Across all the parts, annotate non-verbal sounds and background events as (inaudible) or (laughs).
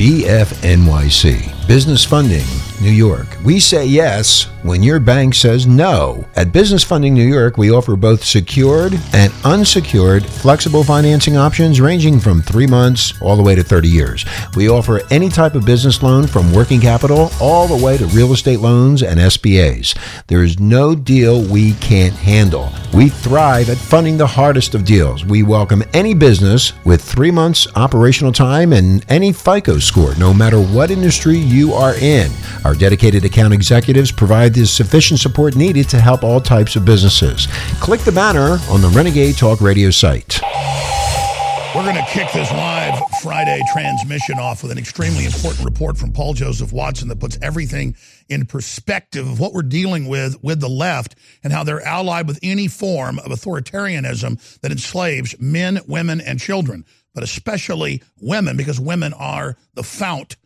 BFNYC, Business Funding, New York. We say yes when your bank says no. At Business Funding New York, we offer both secured and unsecured flexible financing options ranging from three months all the way to 30 years. We offer any type of business loan from working capital all the way to real estate loans and SBAs. There is no deal we can't handle. We thrive at funding the hardest of deals. We welcome any business with three months operational time and any FICO score, no matter what industry you are in. Our dedicated account executives provide the sufficient support needed to help all types of businesses. Click the banner on the Renegade Talk Radio site. We're going to kick this live Friday transmission off with an extremely important report from Paul Joseph Watson that puts everything in perspective of what we're dealing with with the left and how they're allied with any form of authoritarianism that enslaves men, women, and children, but especially women because women are the fount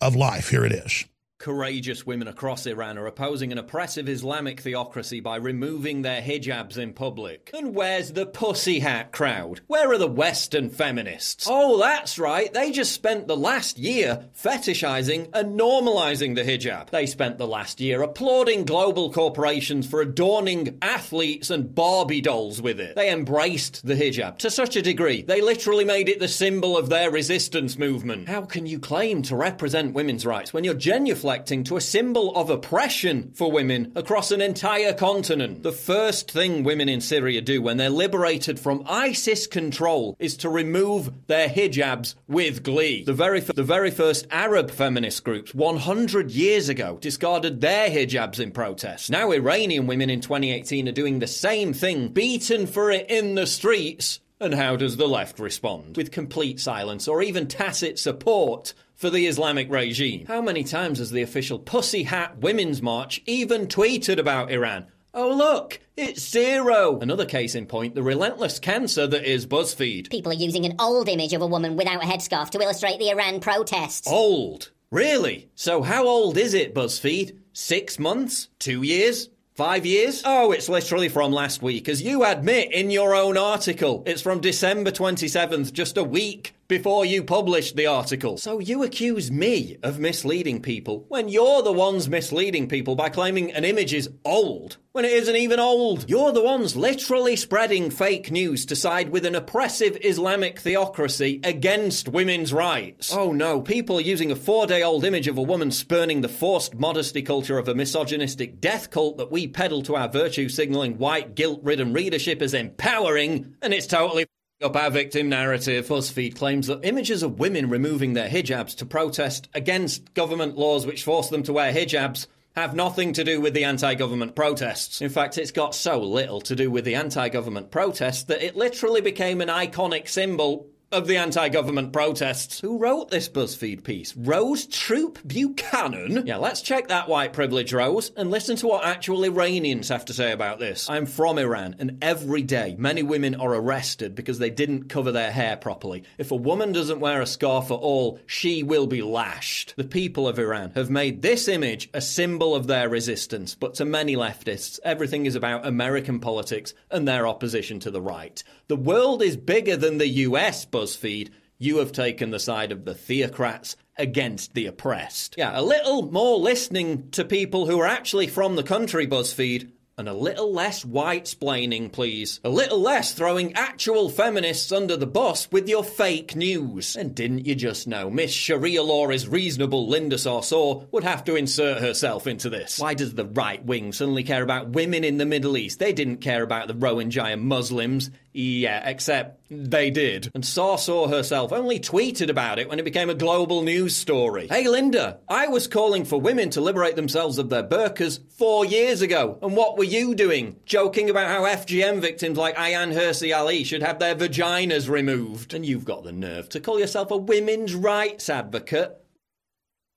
of life. Here it is. Courageous women across Iran are opposing an oppressive Islamic theocracy by removing their hijabs in public. And where's the pussy hat crowd? Where are the Western feminists? Oh, that's right, they just spent the last year fetishizing and normalizing the hijab. They spent the last year applauding global corporations for adorning athletes and Barbie dolls with it. They embraced the hijab to such a degree, they literally made it the symbol of their resistance movement. How can you claim to represent women's rights when you're genuflecting? To a symbol of oppression for women across an entire continent. The first thing women in Syria do when they're liberated from ISIS control is to remove their hijabs with glee. The very, the very first Arab feminist groups 100 years ago discarded their hijabs in protest. Now Iranian women in 2018 are doing the same thing, beaten for it in the streets. And how does the left respond? With complete silence or even tacit support for the Islamic regime. How many times has the official Pussy Hat Women's March even tweeted about Iran? Oh, look, it's zero. Another case in point the relentless cancer that is BuzzFeed. People are using an old image of a woman without a headscarf to illustrate the Iran protests. Old? Really? So, how old is it, BuzzFeed? Six months? Two years? Five years? Oh, it's literally from last week, as you admit in your own article. It's from December 27th, just a week before you published the article. So you accuse me of misleading people when you're the ones misleading people by claiming an image is old when it isn't even old. You're the ones literally spreading fake news to side with an oppressive Islamic theocracy against women's rights. Oh no, people using a four day old image of a woman spurning the forced modesty culture of a misogynistic death cult that we peddle to our virtue signaling white guilt ridden readership as empowering, and it's totally up our victim narrative. BuzzFeed claims that images of women removing their hijabs to protest against government laws which force them to wear hijabs have nothing to do with the anti government protests. In fact, it's got so little to do with the anti government protests that it literally became an iconic symbol of the anti government protests. Who wrote this BuzzFeed piece? Rose Troup Buchanan? Yeah, let's check that white privilege, Rose, and listen to what actual Iranians have to say about this. I'm from Iran, and every day many women are arrested because they didn't cover their hair properly. If a woman doesn't wear a scarf at all, she will be lashed. The people of Iran have made this image a symbol of their resistance, but to many leftists, everything is about American politics and their opposition to the right. The world is bigger than the US, BuzzFeed, you have taken the side of the theocrats against the oppressed. Yeah, a little more listening to people who are actually from the country, BuzzFeed, and a little less white splaining, please. A little less throwing actual feminists under the bus with your fake news. And didn't you just know Miss Sharia law is reasonable Linda Sarsour would have to insert herself into this? Why does the right wing suddenly care about women in the Middle East? They didn't care about the Rohingya Muslims. Yeah, except they did. And Sarsour herself only tweeted about it when it became a global news story. Hey Linda, I was calling for women to liberate themselves of their burqas four years ago. And what were you doing? Joking about how FGM victims like Ayaan Hirsi Ali should have their vaginas removed. And you've got the nerve to call yourself a women's rights advocate.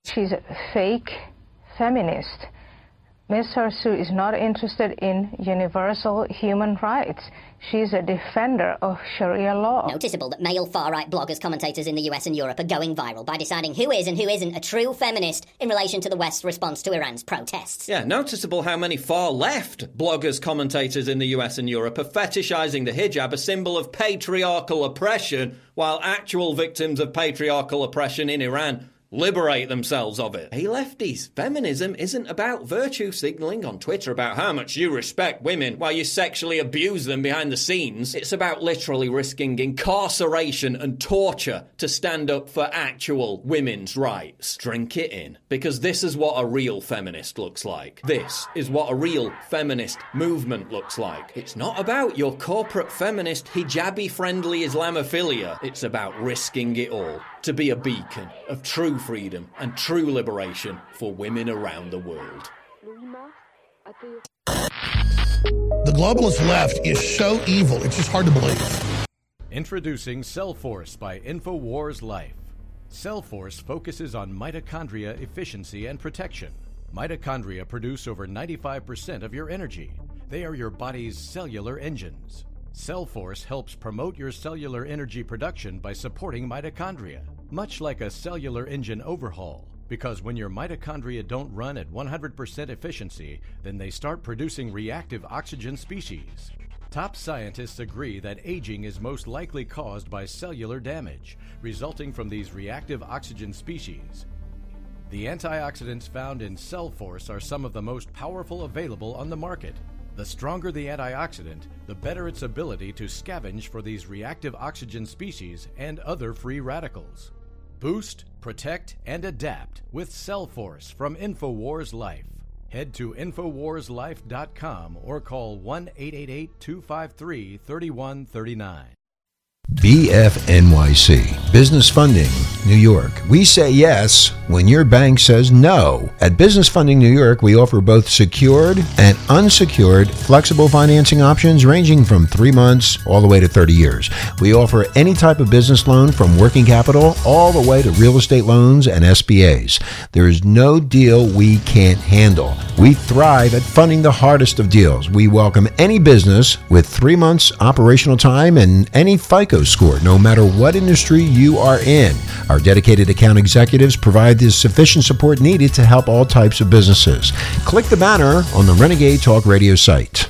She's a fake feminist Ms. Hirsi is not interested in universal human rights. She's a defender of Sharia law. Noticeable that male far right bloggers, commentators in the US and Europe are going viral by deciding who is and who isn't a true feminist in relation to the West's response to Iran's protests. Yeah, noticeable how many far left bloggers, commentators in the US and Europe are fetishizing the hijab, a symbol of patriarchal oppression, while actual victims of patriarchal oppression in Iran liberate themselves of it. Hey lefties, feminism isn't about virtue signaling on Twitter about how much you respect women while you sexually abuse them behind the scenes. It's about literally risking incarceration and torture to stand up for actual women's rights. Drink it in, because this is what a real feminist looks like. This is what a real feminist movement looks like. It's not about your corporate feminist hijabi friendly Islamophilia. It's about risking it all to be a beacon of true freedom and true liberation for women around the world. The globalist left is so evil, it's just hard to believe. Introducing Cellforce by InfoWars Life. Cellforce focuses on mitochondria efficiency and protection. Mitochondria produce over 95% of your energy. They are your body's cellular engines. Cellforce helps promote your cellular energy production by supporting mitochondria, much like a cellular engine overhaul. Because when your mitochondria don't run at 100% efficiency, then they start producing reactive oxygen species. Top scientists agree that aging is most likely caused by cellular damage, resulting from these reactive oxygen species. The antioxidants found in Cellforce are some of the most powerful available on the market. The stronger the antioxidant, the better its ability to scavenge for these reactive oxygen species and other free radicals. Boost, protect, and adapt with Cellforce from InfoWars Life. Head to InfoWarsLife.com or call 1 888 253 3139. BFNYC, Business Funding, New York. We say yes when your bank says no. At Business Funding New York, we offer both secured and unsecured flexible financing options ranging from three months all the way to 30 years. We offer any type of business loan from working capital all the way to real estate loans and SBAs. There is no deal we can't handle. We thrive at funding the hardest of deals. We welcome any business with three months operational time and any FICO score, no matter what industry you are in. Our dedicated account executives provide the sufficient support needed to help all types of businesses. Click the banner on the Renegade Talk Radio site.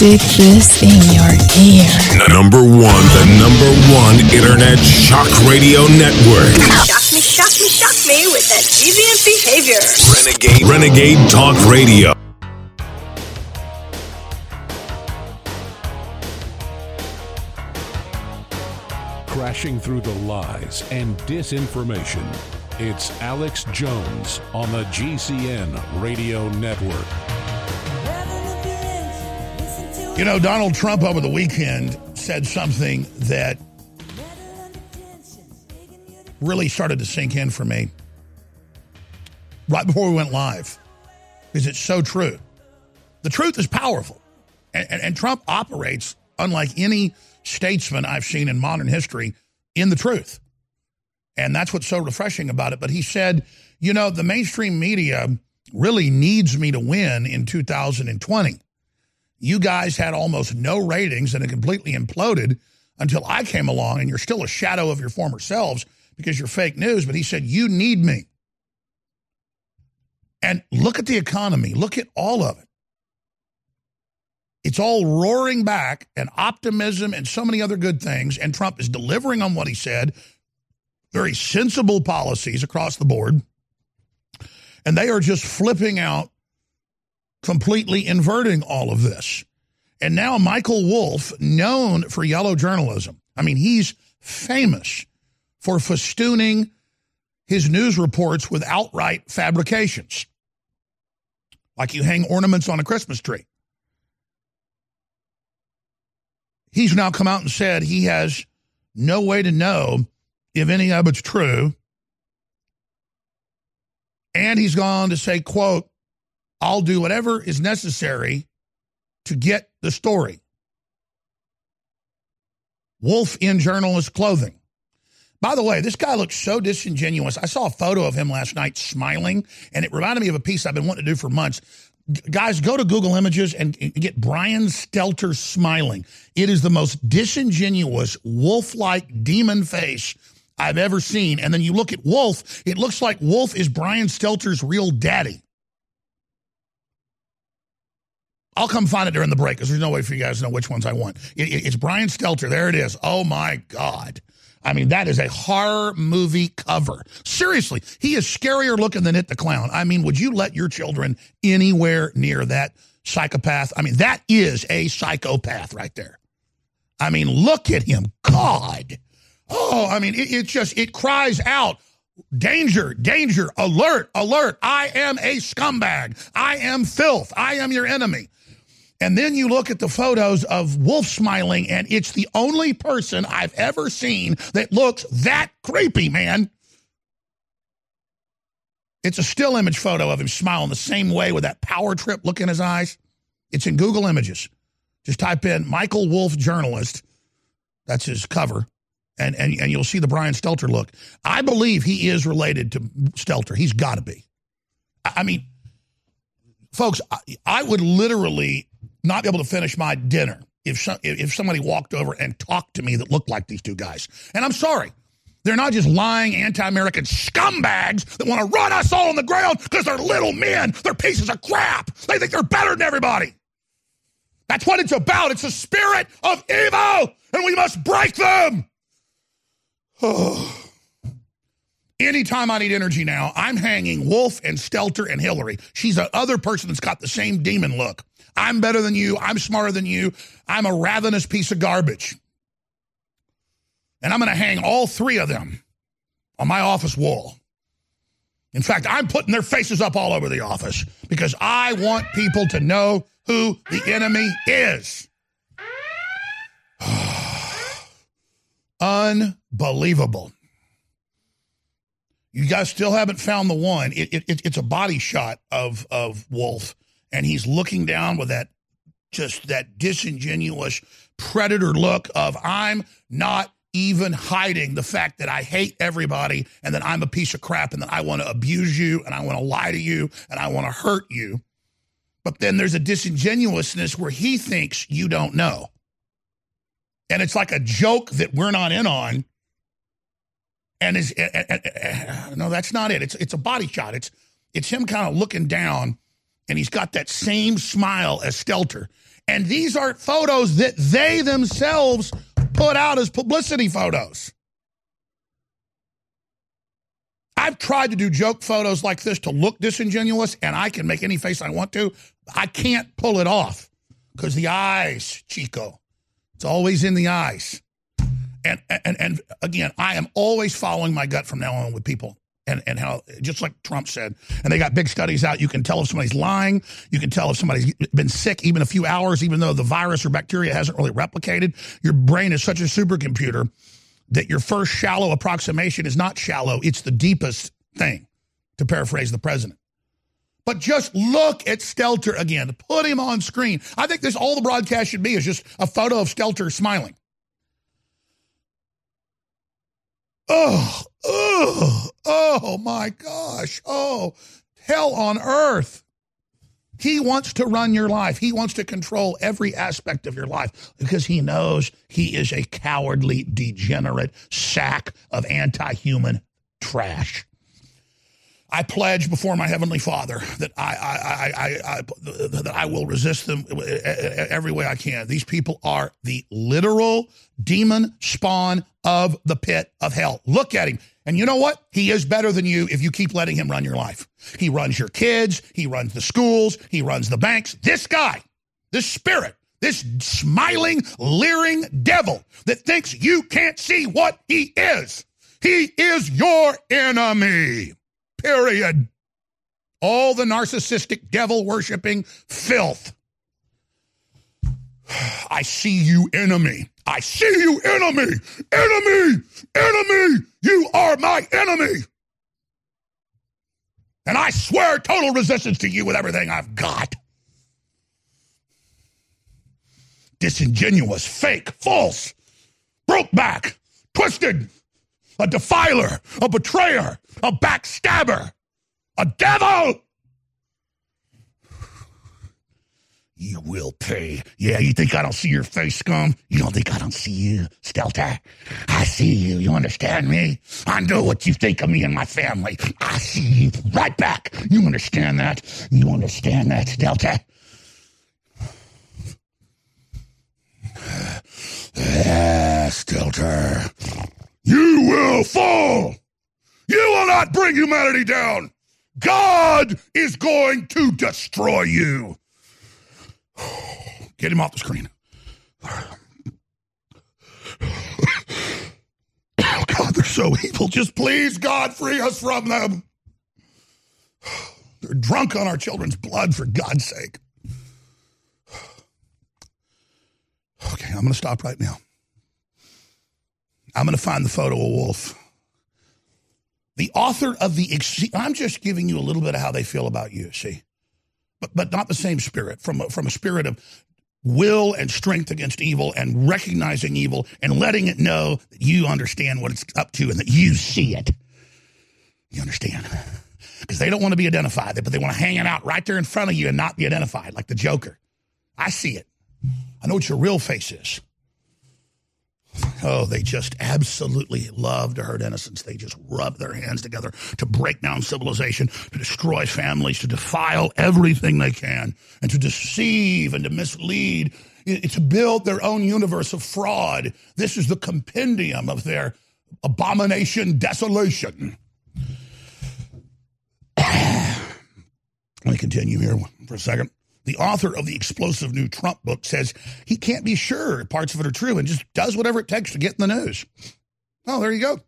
Stick this in your ear. Number one, the number one internet shock radio network. Shock me, shock me, shock me with that deviant behavior. Renegade, Renegade Talk Radio. Crashing through the lies and disinformation. It's Alex Jones on the GCN Radio Network. You know, Donald Trump over the weekend said something that really started to sink in for me right before we went live because it's so true. The truth is powerful, and, and, and Trump operates unlike any statesman I've seen in modern history in the truth. And that's what's so refreshing about it. But he said, you know, the mainstream media really needs me to win in 2020. You guys had almost no ratings and it completely imploded until I came along, and you're still a shadow of your former selves because you're fake news. But he said, You need me. And look at the economy, look at all of it. It's all roaring back and optimism and so many other good things. And Trump is delivering on what he said, very sensible policies across the board. And they are just flipping out, completely inverting all of this. And now Michael Wolff, known for yellow journalism, I mean, he's famous for festooning his news reports with outright fabrications, like you hang ornaments on a Christmas tree. He's now come out and said he has no way to know if any of it's true. And he's gone to say, quote, I'll do whatever is necessary to get the story. Wolf in journalist clothing. By the way, this guy looks so disingenuous. I saw a photo of him last night smiling, and it reminded me of a piece I've been wanting to do for months. Guys, go to Google Images and, get Brian Stelter smiling. It is the most disingenuous, wolf like demon face I've ever seen. And then you look at Wolff, it looks like Wolff is Brian Stelter's real daddy. I'll come find it during the break because there's no way for you guys to know which ones I want. It, it, it's Brian Stelter. There it is. Oh my God. I mean, that is a horror movie cover. Seriously, he is scarier looking than It the Clown. I mean, would you let your children anywhere near that psychopath? I mean, that is a psychopath right there. I mean, look at him. God. Oh, I mean, it, it just, it cries out danger, danger, alert, alert. I am a scumbag. I am filth. I am your enemy. And then you look at the photos of Wolff smiling, and it's the only person I've ever seen that looks that creepy, man. It's a still image photo of him smiling the same way with that power trip look in his eyes. It's in Google Images. Just type in Michael Wolff journalist. That's his cover. And, and, and you'll see the Brian Stelter look. I believe he is related to Stelter. He's got to be. I, mean, folks, I, I would literally not be able to finish my dinner if some, if somebody walked over and talked to me that looked like these two guys. And I'm sorry. They're not just lying anti-American scumbags that want to run us all on the ground because they're little men. They're pieces of crap. They think they're better than everybody. That's what it's about. It's a spirit of evil, and we must break them. Oh. (sighs) Anytime I need energy now, I'm hanging Wolff and Stelter and Hillary. She's the other person that's got the same demon look. I'm better than you. I'm smarter than you. I'm a ravenous piece of garbage. And I'm going to hang all three of them on my office wall. In fact, I'm putting their faces up all over the office because I want people to know who the enemy is. (sighs) Unbelievable. You guys still haven't found the one. It, it, it's a body shot of of Wolff, and he's looking down with that just that disingenuous predator look of I'm not even hiding the fact that I hate everybody and that I'm a piece of crap and that I want to abuse you and I want to lie to you and I want to hurt you. But then there's a disingenuousness where he thinks you don't know. And it's like a joke that we're not in on. And is uh, uh, uh, no, that's not it. It's it's a body shot. It's it's him kind of looking down, and he's got that same smile as Stelter. And these are photos that they themselves put out as publicity photos. I've tried to do joke photos like this to look disingenuous, and I can make any face I want to. I can't pull it off because the eyes, Chico. It's always in the eyes. And, and and again, I am always following my gut from now on with people. And, and how, just like Trump said, and they got big studies out, you can tell if somebody's lying. You can tell if somebody's been sick even a few hours, even though the virus or bacteria hasn't really replicated. Your brain is such a supercomputer that your first shallow approximation is not shallow, it's the deepest thing, to paraphrase the president. But just look at Stelter again. Put him on screen. I think this all the broadcast should be is just a photo of Stelter smiling. Oh, oh, oh my gosh. Oh, hell on earth. He wants to run your life. He wants to control every aspect of your life because he knows he is a cowardly, degenerate sack of anti human trash. I pledge before my heavenly Father that I, I, I, I, that I will resist them every way I can. These people are the literal demon spawn of the pit of hell. Look at him. And you know what? He is better than you if you keep letting him run your life. He runs your kids. He runs the schools. He runs the banks. This guy, this spirit, this smiling, leering devil that thinks you can't see what he is. He is your enemy. Period. All the narcissistic, devil worshiping filth. (sighs) I see you, enemy. I see you, enemy. Enemy. Enemy. You are my enemy. And I swear total resistance to you with everything I've got. Disingenuous, fake, false, broke back, twisted, a defiler, a betrayer, a backstabber, a devil. You will pay. Yeah, you think I don't see your face, scum? You don't think I don't see you, Stelter? I see you. You understand me? I know what you think of me and my family. I see you right back. You understand that? You understand that, Stelter? (sighs) Ah, Stelter. You will fall. You will not bring humanity down. God is going to destroy you. (sighs) Get him off the screen. Oh, God, they're so evil. Just please, God, free us from them. They're drunk on our children's blood, for God's sake. (sighs) Okay, I'm going to stop right now. I'm going to find the photo of Wolff. The author of the. I'm just giving you a little bit of how they feel about you, see? But, but not the same spirit, from a, from a spirit of will and strength against evil and recognizing evil and letting it know that you understand what it's up to and that you see it. You understand? (laughs) Because they don't want to be identified, but they want to hang it out right there in front of you and not be identified, like the Joker. I see it. I know what your real face is. Oh, they just absolutely love to hurt innocents. They just rub their hands together to break down civilization, to destroy families, to defile everything they can, and to deceive and to mislead, to build their own universe of fraud. This is the compendium of their abomination desolation. (coughs) Let me continue here for a second the author of the explosive new Trump book says he can't be sure parts of it are true and just does whatever it takes to get in the news. Oh, there you go.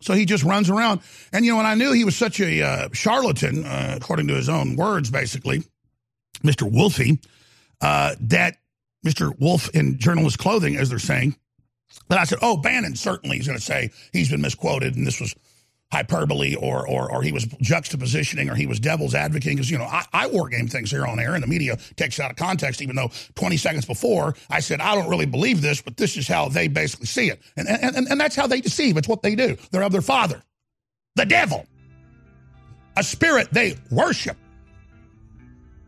So he just runs around. And, you know, when I knew he was such a uh, charlatan, uh, according to his own words, basically, Mr. Wolfie, uh, that Mr. Wolf in journalist clothing, as they're saying, that I said, oh, Bannon certainly is going to say he's been misquoted and this was hyperbole or, or, or he was juxtapositioning or he was devil's advocating because, you know, I, I war game things here on air and the media takes out of context, even though 20 seconds before I said, I don't really believe this, but this is how they basically see it. And, and, and, and that's how they deceive. It's what they do. They're of their father, the devil, a spirit they worship.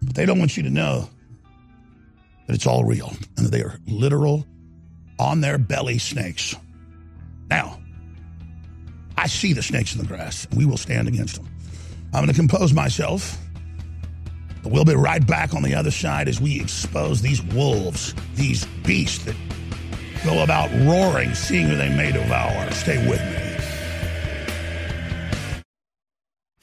But they don't want you to know that it's all real and that they are literal on their belly snakes. Now, I see the snakes in the grass. We will stand against them. I'm going to compose myself. But we'll be right back on the other side as we expose these wolves, these beasts that go about roaring, seeing who they may devour. Stay with me.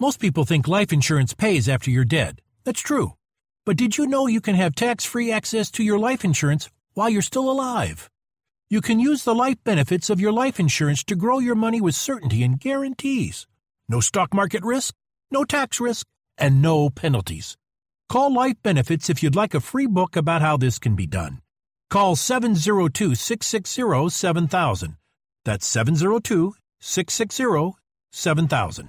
Most people think life insurance pays after you're dead. That's true. But did you know you can have tax free access to your life insurance while you're still alive? You can use the life benefits of your life insurance to grow your money with certainty and guarantees. No stock market risk, no tax risk, and no penalties. Call Life Benefits if you'd like a free book about how this can be done. Call 702 660 7000. That's 702 660 7000.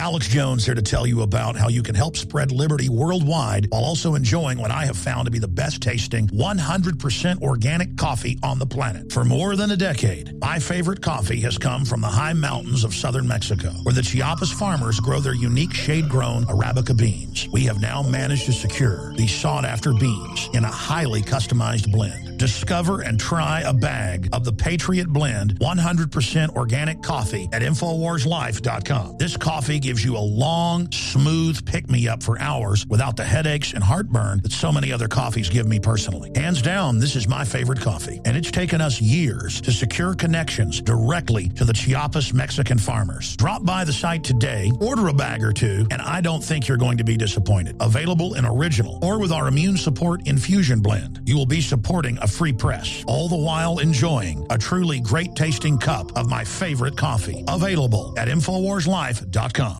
Alex Jones here to tell you about how you can help spread liberty worldwide while also enjoying what I have found to be the best tasting 100% organic coffee on the planet. For more than a decade, my favorite coffee has come from the high mountains of southern Mexico, where the Chiapas farmers grow their unique shade-grown Arabica beans. We have now managed to secure these sought-after beans in a highly customized blend. Discover and try a bag of the Patriot Blend 100% organic coffee at InfoWarsLife.com. This coffee gives you a long, smooth pick-me-up for hours without the headaches and heartburn that so many other coffees give me personally. Hands down, this is my favorite coffee, and it's taken us years to secure connections directly to the Chiapas Mexican farmers. Drop by the site today, order a bag or two, and I don't think you're going to be disappointed. Available in original or with our immune support infusion blend. You will be supporting a free press, all the while enjoying a truly great tasting cup of my favorite coffee. Available at InfoWarsLife.com.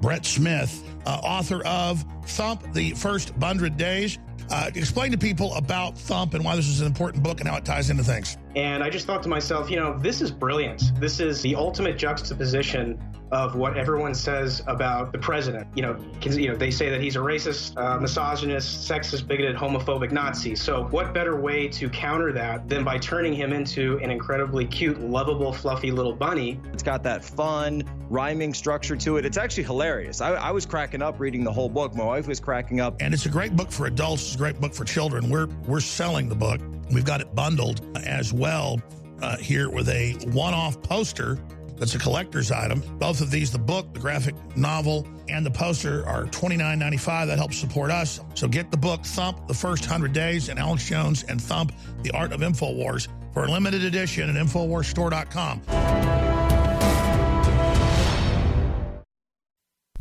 Brett Smith, uh, author of Thump, The First Hundred Days. Uh, explain to people about Thump and why this is an important book and how it ties into things. And I just thought to myself, you know, this is brilliant. This is the ultimate juxtaposition of what everyone says about the president. You know, you know, they say that he's a racist, uh, misogynist, sexist, bigoted, homophobic Nazi. So, what better way to counter that than by turning him into an incredibly cute, lovable, fluffy little bunny? It's got that fun, rhyming structure to it. It's actually hilarious. I, I was cracking up reading the whole book. My wife was cracking up. And it's a great book for adults. It's a great book for children. We're we're selling the book. We've got it bundled as well uh, here with a one-off poster that's a collector's item. Both of these, the book, the graphic novel, and the poster are $29.95. That helps support us. So get the book, Thump, The First 100 Days, and Alex Jones, and Thump, The Art of InfoWars for a limited edition at InfoWarsStore.com.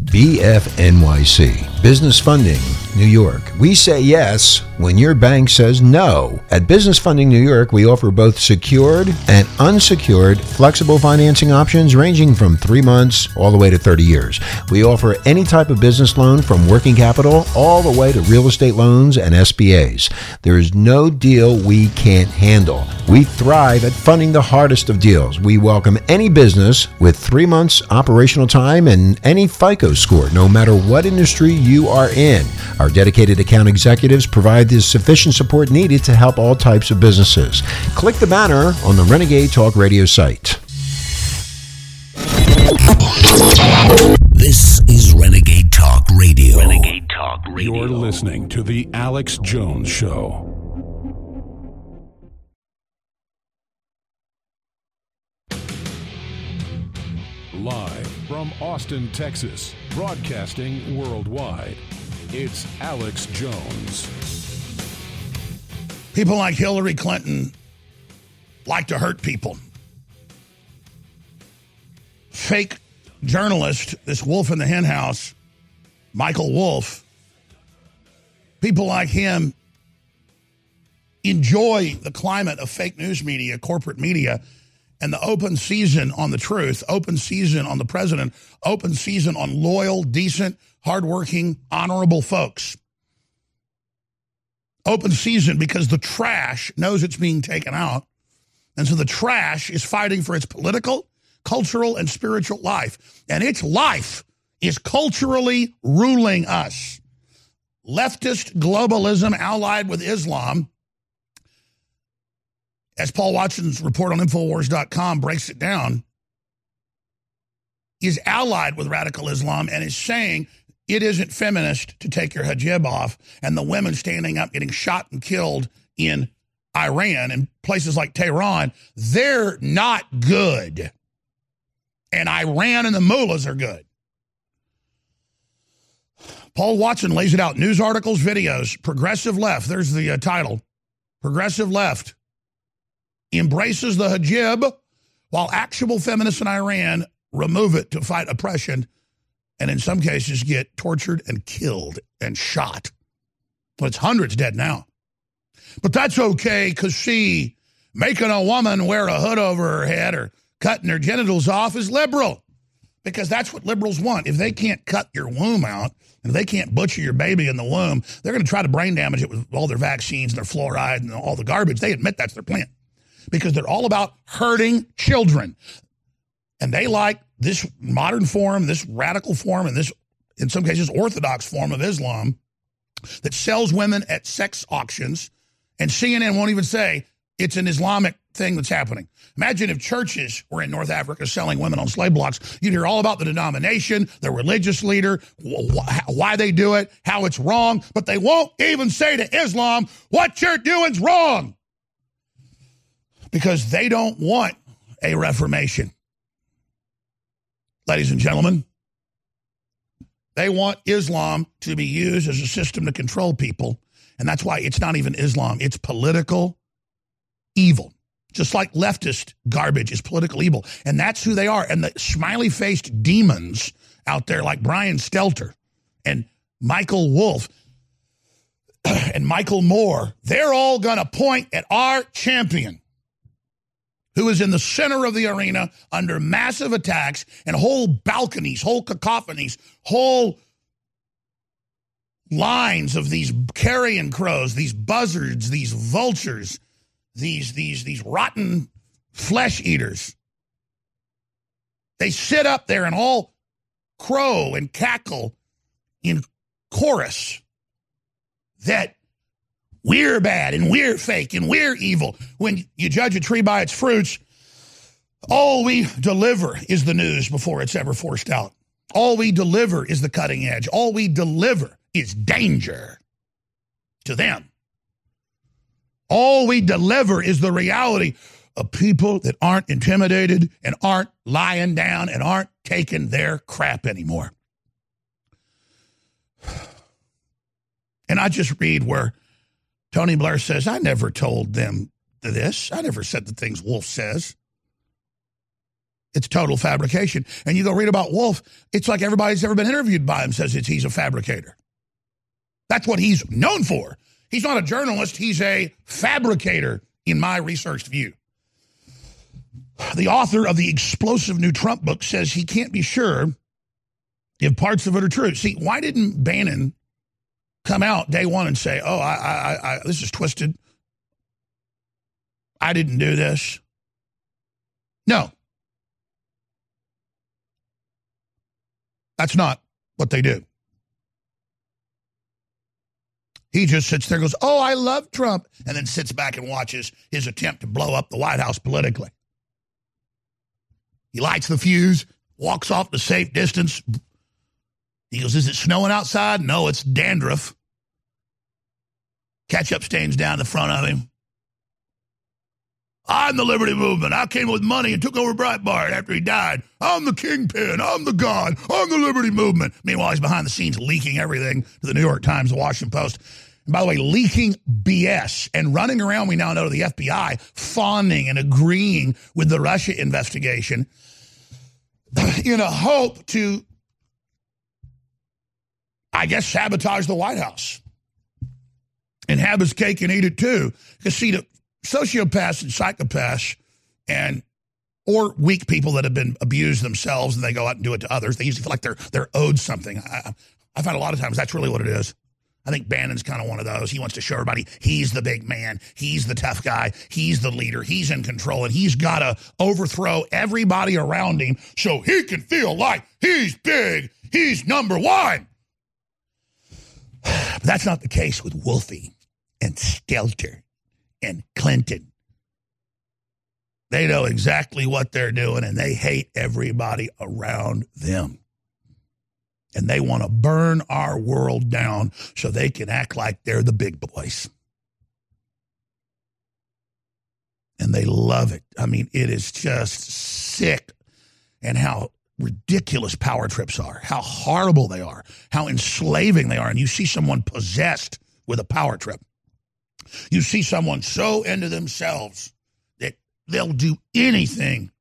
BFNYC, Business Funding, New York. We say yes when your bank says no. At Business Funding New York, we offer both secured and unsecured flexible financing options ranging from three months all the way to 30 years. We offer any type of business loan from working capital all the way to real estate loans and SBAs. There is no deal we can't handle. We thrive at funding the hardest of deals. We welcome any business with three months operational time and any FICO score, no matter what industry you are in. Our dedicated account executives provide the sufficient support needed to help all types of businesses. Click the banner on the Renegade Talk Radio site. This is Renegade Talk Radio. Renegade Talk Radio. You're listening to The Alex Jones Show. Live from Austin, Texas, broadcasting worldwide. It's Alex Jones. People like Hillary Clinton like to hurt people. Fake journalist, this wolf in the henhouse, Michael Wolff, people like him enjoy the climate of fake news media, corporate media, and the open season on the truth, open season on the president, open season on loyal, decent, hardworking, honorable folks. Open season because the trash knows it's being taken out. And so the trash is fighting for its political, cultural, and spiritual life. And its life is culturally ruling us. Leftist globalism allied with Islam as Paul Watson's report on Infowars.com breaks it down, is allied with radical Islam and is saying it isn't feminist to take your hijab off, and the women standing up getting shot and killed in Iran and places like Tehran, they're not good. And Iran and the mullahs are good. Paul Watson lays it out. News articles, videos, progressive left. There's the uh, title. Progressive left embraces the hijab while actual feminists in Iran remove it to fight oppression, and in some cases get tortured and killed and shot. Well, it's hundreds dead now. But that's okay because she making a woman wear a hood over her head or cutting her genitals off is liberal because that's what liberals want. If they can't cut your womb out and they can't butcher your baby in the womb, they're going to try to brain damage it with all their vaccines and their fluoride and all the garbage. They admit that's their plan because they're all about hurting children. And they like this modern form, this radical form, and this, in some cases, orthodox form of Islam that sells women at sex auctions. And CNN won't even say it's an Islamic thing that's happening. Imagine if churches were in North Africa selling women on slave blocks. You'd hear all about the denomination, the religious leader, wh- why they do it, how it's wrong, but they won't even say to Islam, what you're doing's wrong. Because they don't want a reformation. Ladies and gentlemen, they want Islam to be used as a system to control people. And that's why it's not even Islam, it's political evil. Just like leftist garbage is political evil. And that's who they are. And the smiley faced demons out there, like Brian Stelter and Michael Wolff (clears throat) and Michael Moore, they're all going to point at our champion who is in the center of the arena under massive attacks and whole balconies, whole cacophonies, whole lines of these carrion crows, these buzzards, these vultures, these these these rotten flesh eaters. They sit up there and all crow and cackle in chorus that we're bad and we're fake and we're evil. When you judge a tree by its fruits, all we deliver is the news before it's ever forced out. All we deliver is the cutting edge. All we deliver is danger to them. All we deliver is the reality of people that aren't intimidated and aren't lying down and aren't taking their crap anymore. (sighs) And I just read where Tony Blair says, I never told them this. I never said the things Wolff says. It's total fabrication. And you go read about Wolff, it's like everybody's ever been interviewed by him says he's a fabricator. That's what he's known for. He's not a journalist, he's a fabricator, in my researched view. The author of the explosive new Trump book says he can't be sure if parts of it are true. See, why didn't Bannon come out day one and say, "Oh, I, I, I, this is twisted. I didn't do this." No, that's not what they do. He just sits there and goes, Oh, I love Trump, and then sits back and watches his attempt to blow up the White House politically. He lights the fuse, walks off the safe distance. He goes, Is it snowing outside? No, it's dandruff. Ketchup stains down the front of him. I'm the Liberty Movement. I came with money and took over Breitbart after he died. I'm the kingpin. I'm the god. I'm the Liberty Movement. Meanwhile, he's behind the scenes leaking everything to the New York Times, the Washington Post. And by the way, leaking BS and running around, we now know to the FBI, fawning and agreeing with the Russia investigation (clears throat) in a hope to, I guess, sabotage the White House and have his cake and eat it too. Because see, the sociopaths and psychopaths and or weak people that have been abused themselves and they go out and do it to others, they usually feel like they're they're owed something. I, I find a lot of times that's really what it is. I think Bannon's kind of one of those. He wants to show everybody he's the big man, he's the tough guy, he's the leader, he's in control, and he's got to overthrow everybody around him so he can feel like he's big, he's number one. But that's not the case with Wolfie and Stelter and Clinton. They know exactly what they're doing and they hate everybody around them. And they want to burn our world down so they can act like they're the big boys. And they love it. I mean, it is just sick and how ridiculous power trips are, how horrible they are, how enslaving they are. And you see someone possessed with a power trip. You see someone so into themselves that they'll do anything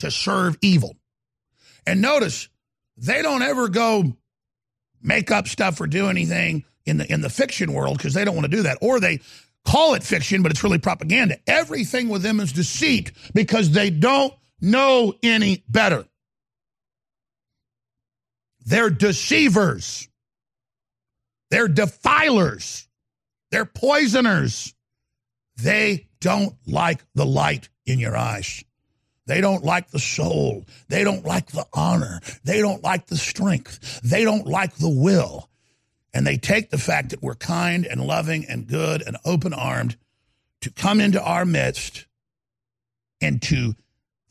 to serve evil. And notice, they don't ever go make up stuff or do anything in the in the fiction world because they don't want to do that. Or they call it fiction, but it's really propaganda. Everything with them is deceit because they don't know any better. They're deceivers. They're defilers. They're poisoners. They don't like the light in your eyes. They don't like the soul. They don't like the honor. They don't like the strength. They don't like the will. And they take the fact that we're kind and loving and good and open armed to come into our midst and to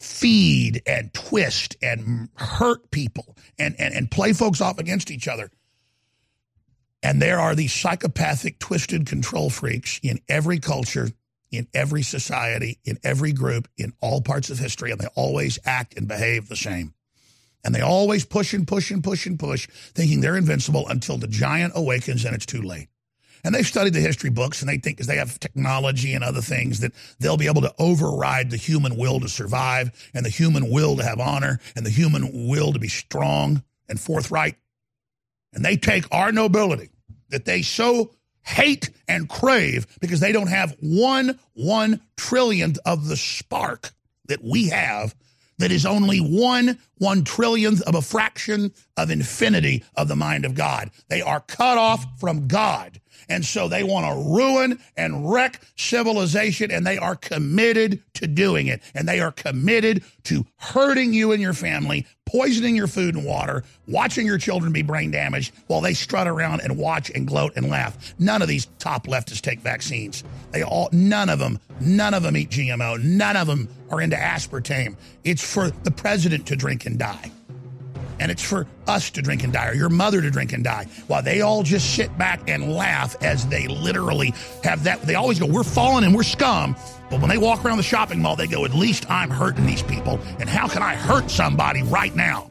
feed and twist and hurt people and, and, and play folks off against each other. And there are these psychopathic, twisted control freaks in every culture, in every society, in every group, in all parts of history, and they always act and behave the same. And they always push and push and push and push, thinking they're invincible until the giant awakens and it's too late. And they've studied the history books and they think because they have technology and other things that they'll be able to override the human will to survive and the human will to have honor and the human will to be strong and forthright. And they take our nobility that they so hate and crave because they don't have one one trillionth of the spark that we have that is only one one trillionth of a fraction of infinity of the mind of God. They are cut off from God. And so they want to ruin and wreck civilization, and they are committed to doing it. And they are committed to hurting you and your family, poisoning your food and water, watching your children be brain damaged while they strut around and watch and gloat and laugh. None of these top leftists take vaccines. They all, none of them, none of them eat GMO. None of them are into aspartame. It's for the president to drink and die and it's for us to drink and die or your mother to drink and die while they all just sit back and laugh as they literally have that. They always go we're fallen and we're scum. But when they walk around the shopping mall they go at least i'm hurting these people. And how can i hurt somebody right now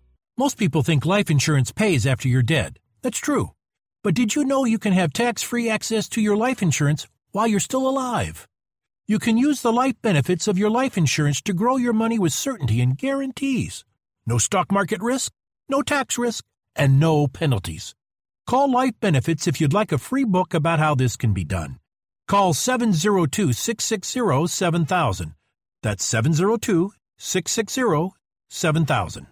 Most people think life insurance pays after you're dead. That's true. But did you know you can have tax free access to your life insurance while you're still alive? You can use the life benefits of your life insurance to grow your money with certainty and guarantees. No stock market risk, no tax risk, and no penalties. Call Life Benefits if you'd like a free book about how this can be done. Call 702 660 7000. That's 702 660 7000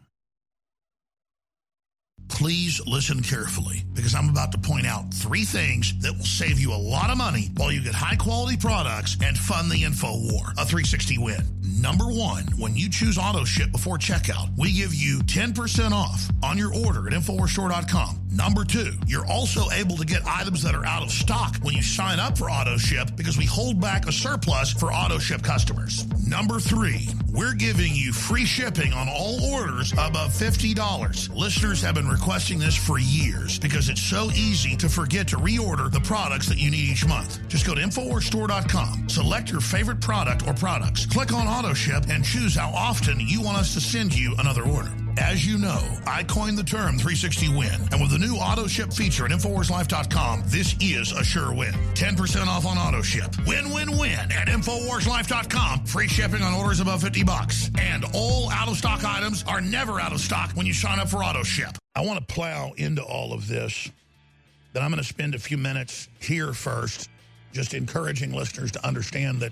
please listen carefully because I'm about to point out three things that will save you a lot of money while you get high quality products and fund the info war. A 360 win. Number one, when you choose auto ship before checkout, we give you 10% off on your order at InfoWarsStore.com. Number two, you're also able to get items that are out of stock when you sign up for auto ship because we hold back a surplus for auto ship customers. Number three, we're giving you free shipping on all orders above $50. Listeners have been requesting this for years because it's so easy to forget to reorder the products that you need each month. Just go to InfoWarsStore.com, select your favorite product or products, click on auto ship, and choose how often you want us to send you another order. As you know, I coined the term 360 win, and with the new auto ship feature at InfoWarsLife.com, this is a sure win. 10% off on auto ship. Win, win, win at InfoWarsLife.com. Free shipping on orders above 50 bucks. And all out of stock items are never out of stock when you sign up for auto ship. I want to plow into all of this, but I'm going to spend a few minutes here first, just encouraging listeners to understand that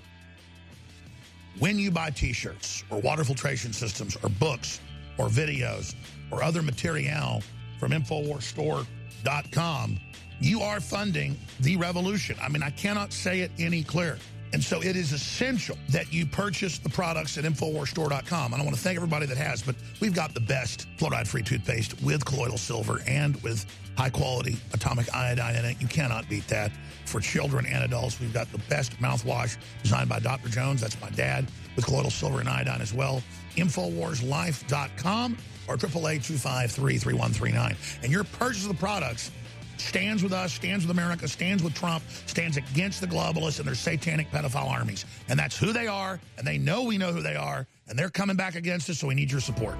when you buy t shirts or water filtration systems or books or videos or other material from InfoWarsStore.com, you are funding the revolution. I mean, I cannot say it any clearer. And so it is essential that you purchase the products at InfoWarsStore.com. And I want to thank everybody that has, but we've got the best fluoride-free toothpaste with colloidal silver and with high quality atomic iodine in it. You cannot beat that. For children and adults, we've got the best mouthwash designed by Dr. Jones. That's my dad with colloidal silver and iodine as well. Infowarslife.com or 888-253-3139. And your purchase of the products stands with us, stands with America, stands with Trump, stands against the globalists and their satanic pedophile armies. And that's who they are, and they know we know who they are, and they're coming back against us, so we need your support.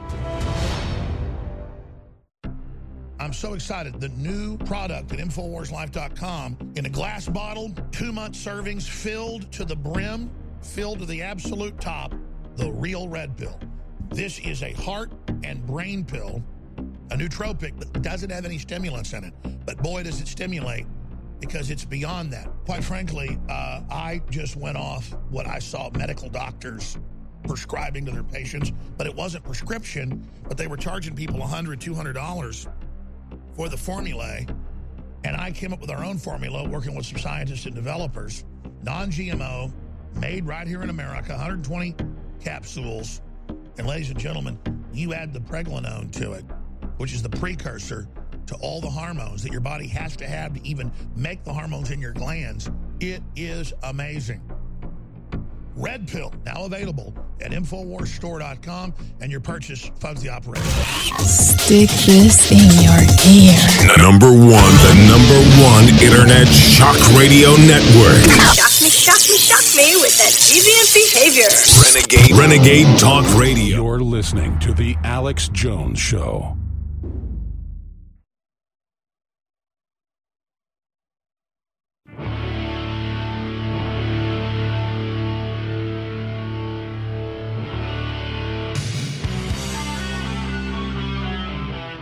I'm so excited. The new product at InfoWarsLife.com in a glass bottle, two month servings filled to the brim, filled to the absolute top, the real red pill. This is a heart and brain pill, a nootropic that doesn't have any stimulants in it. But boy, does it stimulate because it's beyond that. Quite frankly, uh, I just went off what I saw medical doctors prescribing to their patients, but it wasn't prescription, but they were charging people $100, $200 for the formulae. And I came up with our own formula working with some scientists and developers, non GMO, made right here in America, 120 capsules. And ladies and gentlemen, you add the pregnenolone to it, which is the precursor to all the hormones that your body has to have to even make the hormones in your glands. It is amazing. Red Pill, now available at InfoWarsStore.com, and your purchase funds the operation. Stick this in your ear. Number one, the number one Internet Shock Radio Network. Shock me, shock me, shock me with that deviant behavior. Renegade, Renegade Talk Radio. You're listening to The Alex Jones Show.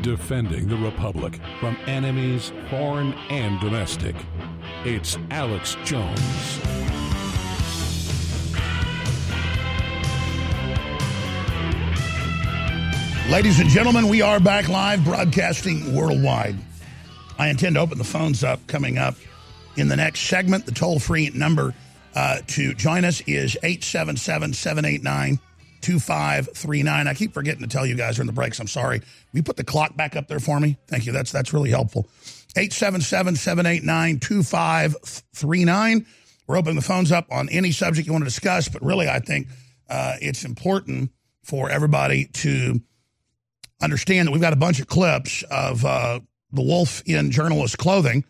Defending the Republic from enemies, foreign and domestic. It's Alex Jones. Ladies and gentlemen, we are back live broadcasting worldwide. I intend to open the phones up coming up in the next segment. The toll free number uh, to join us is 877 789 2539. I keep forgetting to tell you guys during the breaks. I'm sorry. We put the clock back up there for me? Thank you. That's, that's really helpful. 877 789 2539. We're opening the phones up on any subject you want to discuss, but really, I think uh, it's important for everybody to understand that we've got a bunch of clips of uh, the wolf in journalist clothing,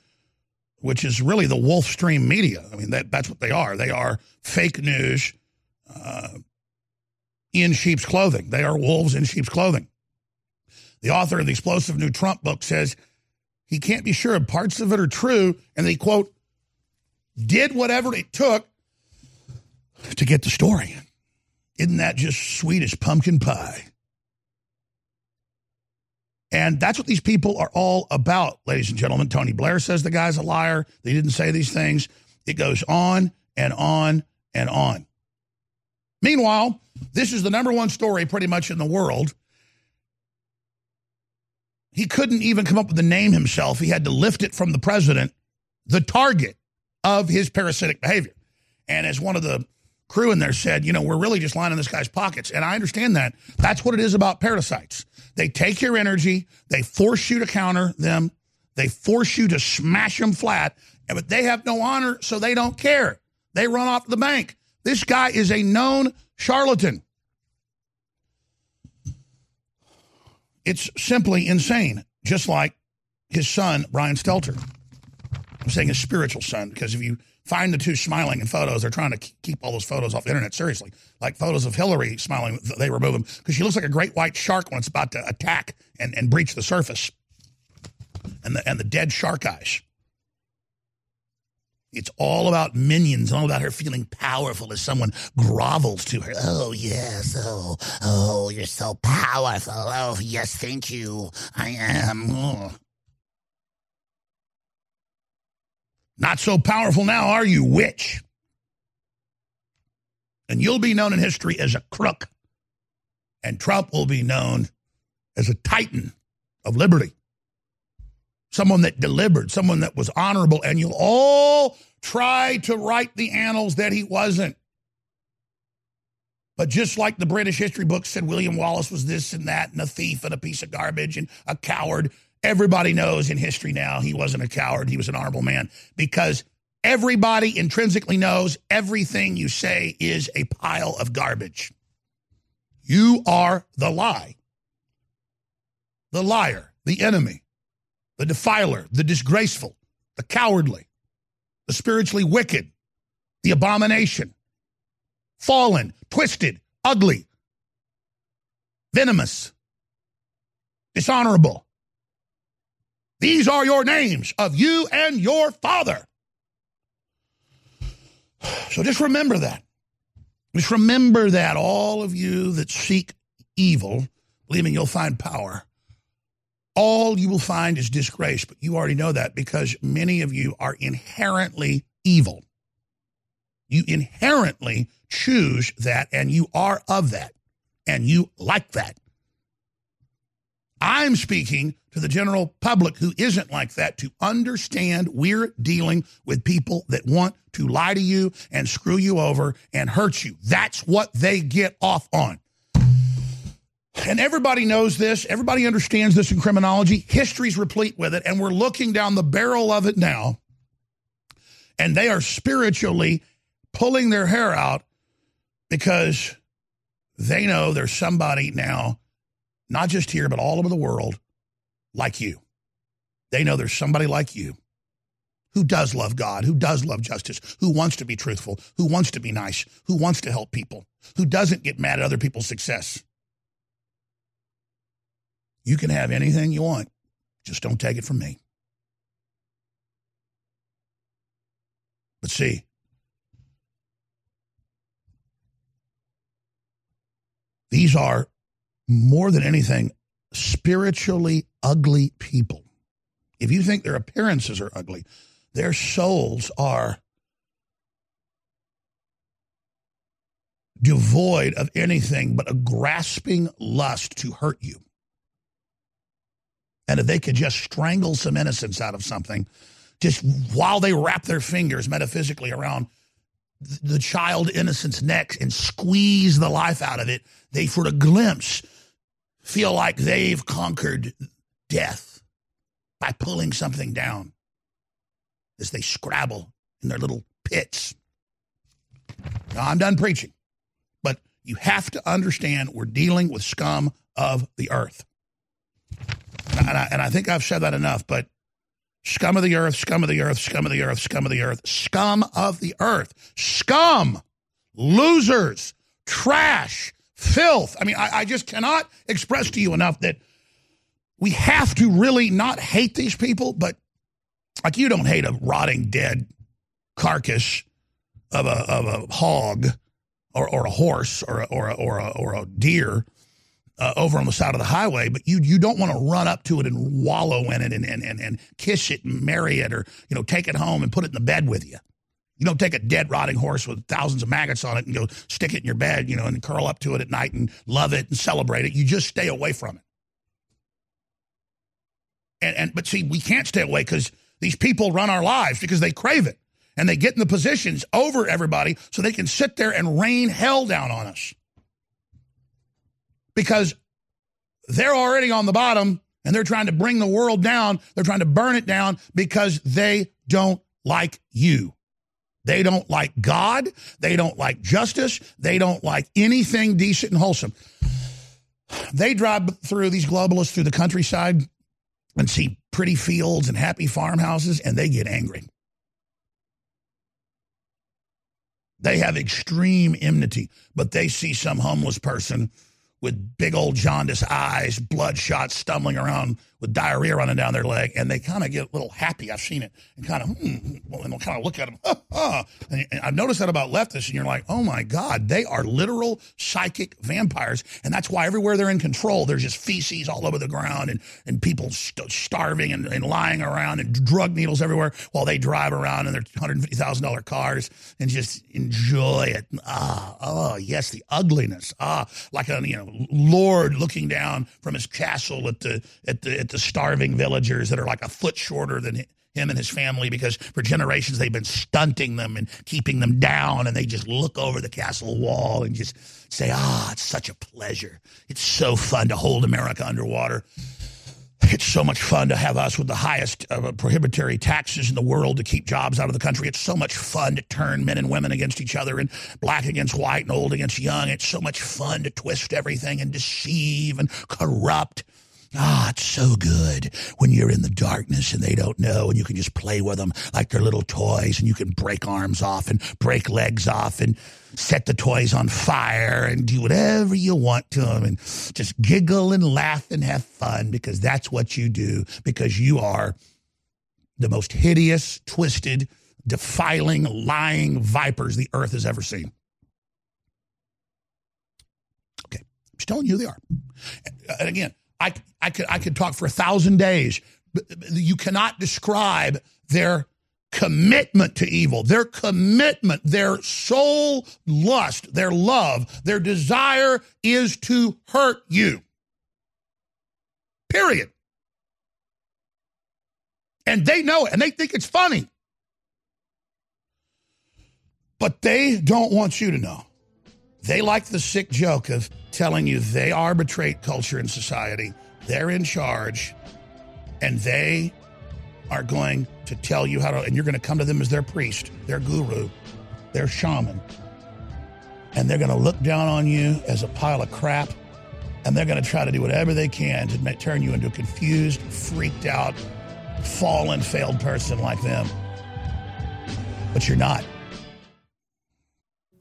which is really the wolf stream media. I mean, that, that's what they are. They are fake news uh, in sheep's clothing. They are wolves in sheep's clothing. The author of the explosive new Trump book says he can't be sure if parts of it are true, and they quote, did whatever it took to get the story. Isn't that just sweet as pumpkin pie? And that's what these people are all about, ladies and gentlemen. Tony Blair says the guy's a liar. They didn't say these things. It goes on and on and on. Meanwhile, this is the number one story pretty much in the world. He couldn't even come up with the name himself. He had to lift it from the president, the target of his parasitic behavior. And as one of the crew in there said, you know, we're really just lining this guy's pockets. And I understand that. That's what it is about parasites. They take your energy, they force you to counter them, they force you to smash them flat, but they have no honor, so they don't care. They run off the bank. This guy is a known charlatan. It's simply insane, just like his son, Brian Stelter. I'm saying his spiritual son, because if you find the two smiling in photos, they're trying to keep all those photos off the internet, seriously. Like photos of Hillary smiling, they remove them because she looks like a great white shark when it's about to attack and, and breach the surface. And the, and the dead shark eyes. It's all about minions, all about her feeling powerful as someone grovels to her. Oh, yes. Oh, oh, you're so powerful. Oh, yes, thank you. I am. Oh. Not so powerful now, are you, witch? And you'll be known in history as a crook. And Trump will be known as a titan of liberty. Someone that delivered, someone that was honorable, and you'll all try to write the annals that he wasn't. But just like the British history books said, William Wallace was this and that, and a thief and a piece of garbage and a coward, everybody knows in history now he wasn't a coward, he was an honorable man because everybody intrinsically knows everything you say is a pile of garbage. You are the lie, the liar, the enemy, the defiler, the disgraceful, the cowardly, the spiritually wicked, the abomination, fallen, twisted, ugly, venomous, dishonorable. These are your names of you and your father. So just remember that. Just remember that, all of you that seek evil, believing you'll find power, all you will find is disgrace. But you already know that because many of you are inherently evil. You inherently choose that, and you are of that, and you like that. I'm speaking to the general public who isn't like that to understand we're dealing with people that want to lie to you and screw you over and hurt you. That's what they get off on. And everybody knows this. Everybody understands this in criminology. History's replete with it, and we're looking down the barrel of it now. And they are spiritually pulling their hair out because they know there's somebody now not just here, but all over the world, like you. They know there's somebody like you who does love God, who does love justice, who wants to be truthful, who wants to be nice, who wants to help people, who doesn't get mad at other people's success. You can have anything you want, just don't take it from me. But see, these are more than anything, spiritually ugly people. If you think their appearances are ugly, their souls are devoid of anything but a grasping lust to hurt you. And if they could just strangle some innocence out of something, just while they wrap their fingers metaphysically around the child innocent's neck and squeeze the life out of it, they for a glimpse feel like they've conquered death by pulling something down as they scrabble in their little pits. Now, I'm done preaching, but you have to understand we're dealing with scum of the earth. And I, and I think I've said that enough, but scum of the earth, scum of the earth, scum of the earth, scum of the earth, scum of the earth, scum, losers, trash, filth. I mean, I, I just cannot express to you enough that we have to really not hate these people, but like you don't hate a rotting dead carcass of a of a hog or, or a horse or a, or a, or a, or a deer uh, over on the side of the highway, but you you don't want to run up to it and wallow in it and, and, and, and kiss it and marry it or you know take it home and put it in the bed with you. You don't take a dead, rotting horse with thousands of maggots on it and go stick it in your bed, you know, and curl up to it at night and love it and celebrate it. You just stay away from it. And, and but see, we can't stay away because these people run our lives because they crave it and they get in the positions over everybody so they can sit there and rain hell down on us because they're already on the bottom and they're trying to bring the world down. They're trying to burn it down because they don't like you. They don't like God. They don't like justice. They don't like anything decent and wholesome. They drive through these globalists through the countryside and see pretty fields and happy farmhouses, and they get angry. They have extreme enmity, but they see some homeless person with big old jaundice eyes, bloodshot, stumbling around diarrhea running down their leg, and they kind of get a little happy. I've seen it, and kind of, hmm, and they'll kind of look at them. And, and I've noticed that about leftists, and you're like, oh my God, they are literal psychic vampires, and that's why everywhere they're in control, there's just feces all over the ground, and and people st- starving and, and lying around, and drug needles everywhere, while they drive around in their hundred fifty thousand dollar cars and just enjoy it. Ah, oh yes, the ugliness. Ah, like a you know lord looking down from his castle at the at the at the starving villagers that are like a foot shorter than him and his family because for generations they've been stunting them and keeping them down and they just look over the castle wall and just say ah it's such a pleasure it's so fun to hold america underwater It's so much fun to have us with the highest uh, prohibitory taxes in the world to keep jobs out of the country. It's so much fun to turn men and women against each other and black against white and old against young. It's so much fun to twist everything and deceive and corrupt. Ah, it's so good when you're in the darkness and they don't know and you can just play with them like they're little toys and you can break arms off and break legs off and set the toys on fire and do whatever you want to them and just giggle and laugh and have fun because that's what you do because you are the most hideous, twisted, defiling, lying vipers the earth has ever seen. Okay, I'm just telling you they are. And again, I, I could I could talk for a thousand days. You cannot describe their commitment to evil, their commitment, their soul lust, their love, their desire is to hurt you. Period. And they know it and they think it's funny. But they don't want you to know. They like the sick joke of telling you they arbitrate culture and society, they're in charge, and they are going to tell you how to, and you're going to come to them as their priest, their guru, their shaman. And they're going to look down on you as a pile of crap, and they're going to try to do whatever they can to make, turn you into a confused, freaked out, fallen, failed person like them. But you're not.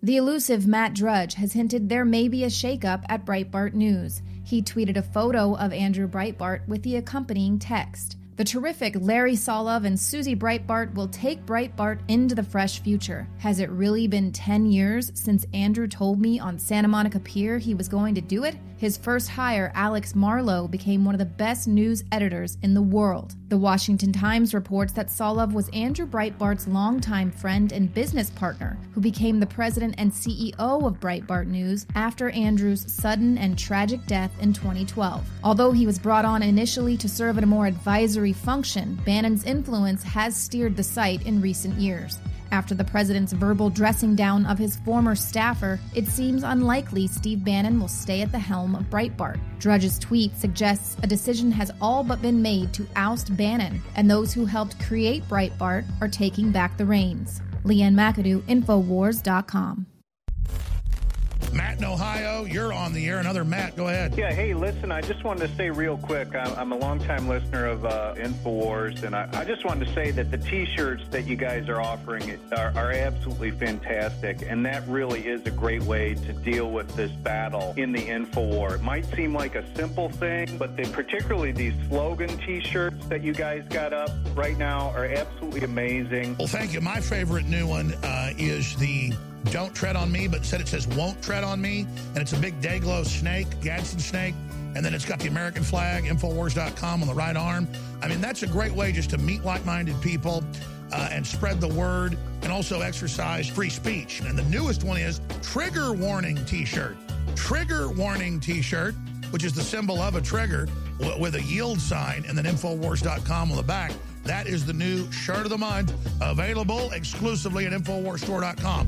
The elusive Matt Drudge has hinted there may be a shakeup at Breitbart News. He tweeted a photo of Andrew Breitbart with the accompanying text. The terrific Larry Solov and Susie Breitbart will take Breitbart into the fresh future. Has it really been 10 years since Andrew told me on Santa Monica Pier he was going to do it? His first hire, Alex Marlow, became one of the best news editors in the world. The Washington Times reports that Solov was Andrew Breitbart's longtime friend and business partner, who became the president and CEO of Breitbart News after Andrew's sudden and tragic death in 2012. Although he was brought on initially to serve in a more advisory function, Bannon's influence has steered the site in recent years. After the president's verbal dressing down of his former staffer, it seems unlikely Steve Bannon will stay at the helm of Breitbart. Drudge's tweet suggests a decision has all but been made to oust Bannon, and those who helped create Breitbart are taking back the reins. Leanne McAdoo, Infowars.com. Matt in Ohio, you're on the air. Another Matt, go ahead. Yeah, hey, listen, I just wanted to say real quick, I'm a longtime listener of uh, InfoWars, and I, I, just wanted to say that the T-shirts that you guys are offering are, are, absolutely fantastic, and that really is a great way to deal with this battle in the InfoWar. It might seem like a simple thing, but the, particularly these slogan T-shirts that you guys got up right now are absolutely amazing. Well, thank you. My favorite new one uh, is the don't tread on me, but said it says won't tread on me. And it's a big Dayglow snake, Gadsden snake. And then it's got the American flag, Infowars.com on the right arm. I mean, that's a great way just to meet like minded people uh, and spread the word and also exercise free speech. And the newest one is Trigger Warning t shirt. Trigger Warning t shirt, which is the symbol of a trigger with a yield sign and then Infowars.com on the back. That is the new shirt of the month, available exclusively at InfoWarsStore.com.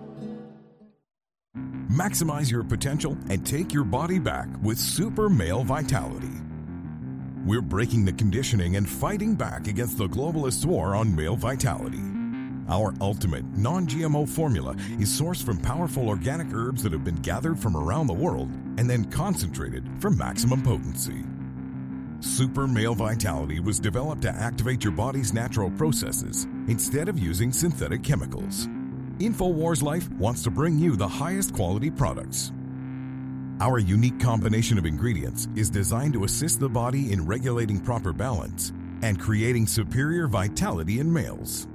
Maximize your potential and take your body back with Super Male Vitality. We're breaking the conditioning and fighting back against the globalist war on male vitality. Our ultimate non GMO formula is sourced from powerful organic herbs that have been gathered from around the world and then concentrated for maximum potency. Super Male Vitality was developed to activate your body's natural processes instead of using synthetic chemicals. InfoWars Life wants to bring you the highest quality products. Our unique combination of ingredients is designed to assist the body in regulating proper balance and creating superior vitality in males.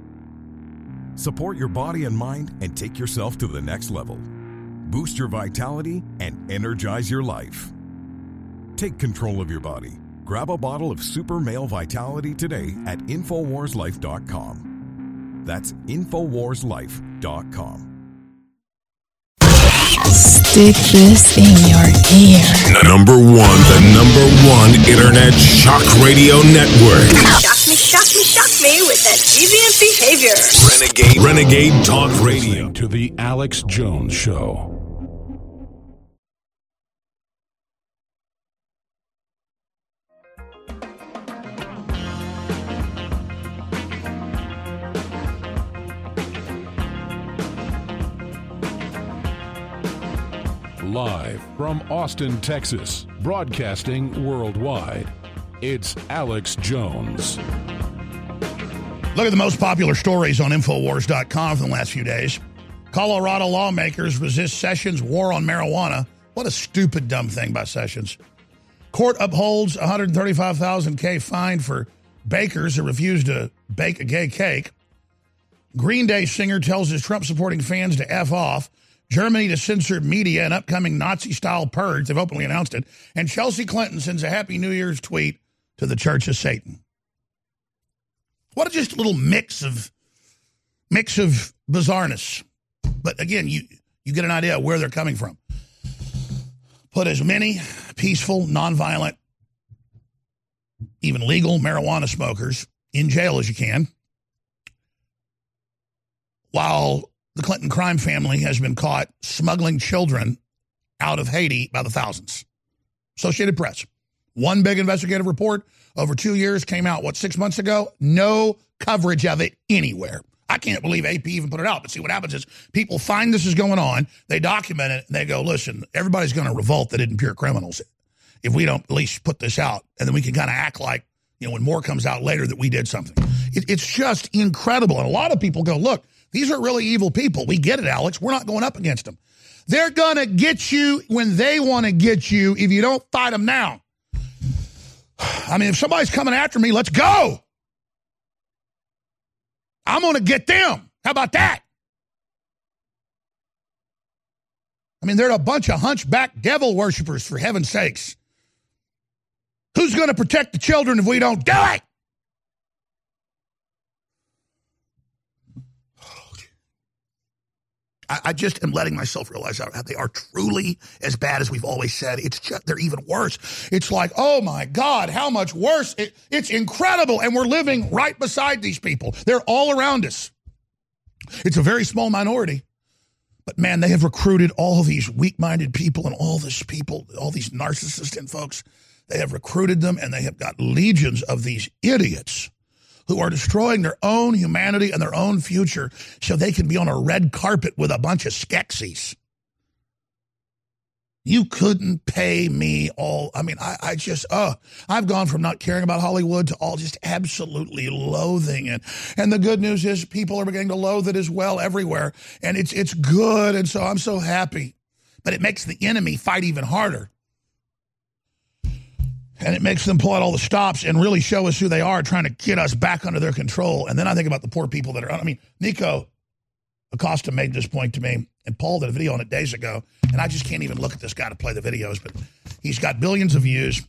Support your body and mind and take yourself to the next level. Boost your vitality and energize your life. Take control of your body. Grab a bottle of Super Male Vitality today at InfoWarsLife.com. That's InfoWarsLife.com. Stick this in your ear. Number one, the number one internet shock radio network. Shock me, shock me, shock me with that deviant behavior. Renegade, Renegade Talk Radio. To the Alex Jones Show. Live from Austin, Texas, broadcasting worldwide. It's Alex Jones. Look at the most popular stories on Infowars.com from the last few days. Colorado lawmakers resist Sessions' war on marijuana. What a stupid, dumb thing by Sessions. Court upholds 135,000K fine for bakers who refused to bake a gay cake. Green Day singer tells his Trump supporting fans to F off. Germany to censor media and upcoming Nazi style purge. They've openly announced it. And Chelsea Clinton sends a Happy New Year's tweet to the Church of Satan. What a just little mix of mix of bizarreness. But again, you you get an idea where they're coming from. Put as many peaceful, nonviolent, even legal marijuana smokers in jail as you can, while the Clinton crime family has been caught smuggling children out of Haiti by the thousands. Associated Press. One big investigative report over two years came out, what, six months ago? No coverage of it anywhere. I can't believe AP even put it out. But see, what happens is people find this is going on, they document it, and they go, listen, everybody's going to revolt that isn't pure criminals if we don't at least put this out. And then we can kind of act like, you know, when more comes out later that we did something. It, it's just incredible. And a lot of people go, look, these are really evil people. We get it, Alex. We're not going up against them. They're going to get you when they want to get you if you don't fight them now. (sighs) I mean, if somebody's coming after me, let's go. I'm going to get them. How about that? I mean, they're a bunch of hunchback devil worshippers, for heaven's sakes. Who's going to protect the children if we don't do it? I, I just am letting myself realize how they are truly as bad as we've always said. It's just, they're even worse. It's like, oh my God, how much worse? It, it's incredible. And we're living right beside these people. They're all around us. It's a very small minority. But man, they have recruited all these weak minded people and all these people, all these narcissistic folks. They have recruited them and they have got legions of these idiots who are destroying their own humanity and their own future so they can be on a red carpet with a bunch of Skeksis. You couldn't pay me all. I mean, I, I just, oh, I've gone from not caring about Hollywood to all just absolutely loathing it. And the good news is people are beginning to loathe it as well everywhere. And it's, it's good. And so I'm so happy. But it makes the enemy fight even harder. And it makes them pull out all the stops and really show us who they are, trying to get us back under their control. And then I think about the poor people that are, I mean, Nico Acosta made this point to me, and Paul did a video on it days ago. And I just can't even look at this guy to play the videos, but he's got billions of views.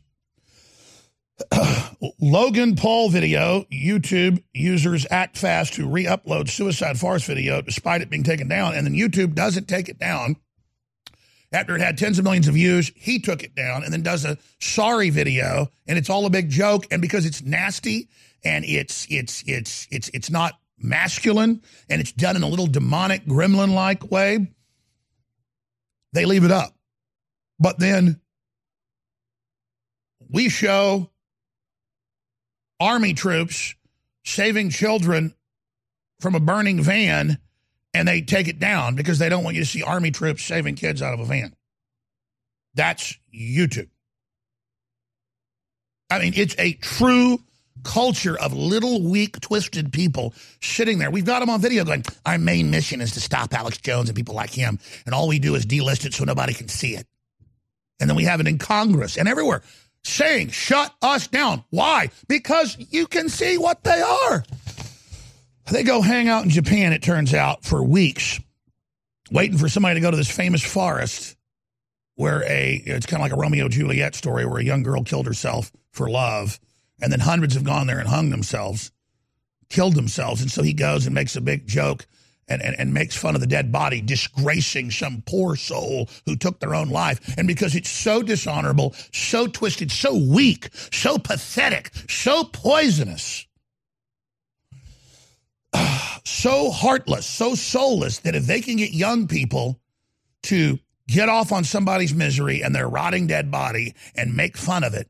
(clears throat) Logan Paul video, YouTube users act fast to re upload suicide Forest video despite it being taken down. And then YouTube doesn't take it down after it had tens of millions of views, he took it down and then does a sorry video, and it's all a big joke. And because it's nasty and it's it's it's it's it's not masculine and it's done in a little demonic gremlin like way, they leave it up. But then we show army troops saving children from a burning van and they take it down because they don't want you to see army troops saving kids out of a van. That's YouTube. I mean, it's a true culture of little, weak, twisted people sitting there. We've got them on video going, our main mission is to stop Alex Jones and people like him. And all we do is delist it so nobody can see it. And then we have it in Congress and everywhere saying, shut us down. Why? Because you can see what they are. They go hang out in Japan, it turns out, for weeks, waiting for somebody to go to this famous forest where a, it's kind of like a Romeo Juliet story where a young girl killed herself for love and then hundreds have gone there and hung themselves, killed themselves. And so he goes and makes a big joke and, and, and makes fun of the dead body, disgracing some poor soul who took their own life. And because it's so dishonorable, so twisted, so weak, so pathetic, so poisonous, (sighs) so heartless, so soulless that if they can get young people to get off on somebody's misery and their rotting dead body and make fun of it,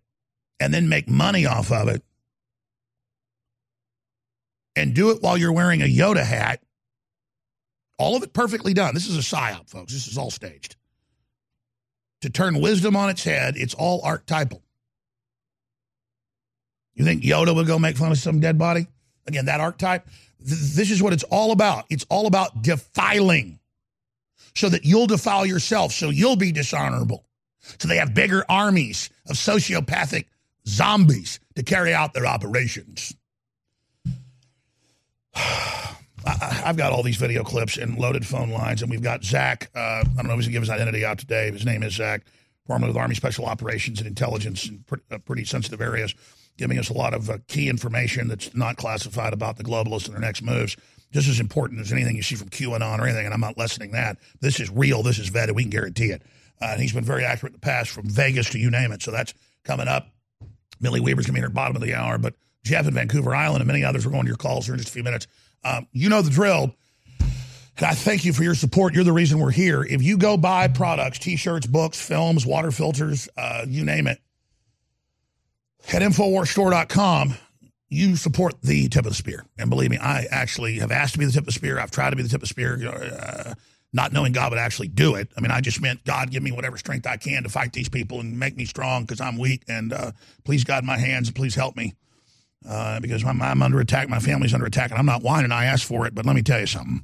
and then make money off of it and do it while you're wearing a Yoda hat. All of it perfectly done. This is a psyop, folks. This is all staged. To turn wisdom on its head, it's all archetypal. You think Yoda would go make fun of some dead body? Again, that archetype. Th- this is what it's all about. It's all about defiling so that you'll defile yourself, so you'll be dishonorable. So they have bigger armies of sociopathic zombies to carry out their operations. (sighs) I, have got all these video clips and loaded phone lines, and we've got Zach. Uh, I don't know if he's going to give his identity out today. His name is Zach, formerly with Army Special Operations and Intelligence in uh, pretty sensitive areas, giving us a lot of uh, key information that's not classified about the globalists and their next moves. Just as important as anything you see from QAnon or anything, and I'm not lessening that. This is real. This is vetted. We can guarantee it. Uh, and he's been very accurate in the past, from Vegas to you name it. So that's coming up. Millie Weaver's going to be in at the bottom of the hour, but Jeff in Vancouver Island and many others are going to your calls here in just a few minutes. Um, you know the drill. And I thank you for your support. You're the reason we're here. If you go buy products, t-shirts, books, films, water filters, uh, you name it, at InfoWarsStore.com, you support the tip of the spear. And believe me, I actually have asked to be the tip of the spear. I've tried to be the tip of the spear. Uh, not knowing God would actually do it. I mean, I just meant God give me whatever strength I can to fight these people and make me strong because I'm weak. And uh, please, God, my hands, please help me uh, because I'm, I'm, under attack. My family's under attack, and I'm not whining. I asked for it, but let me tell you something.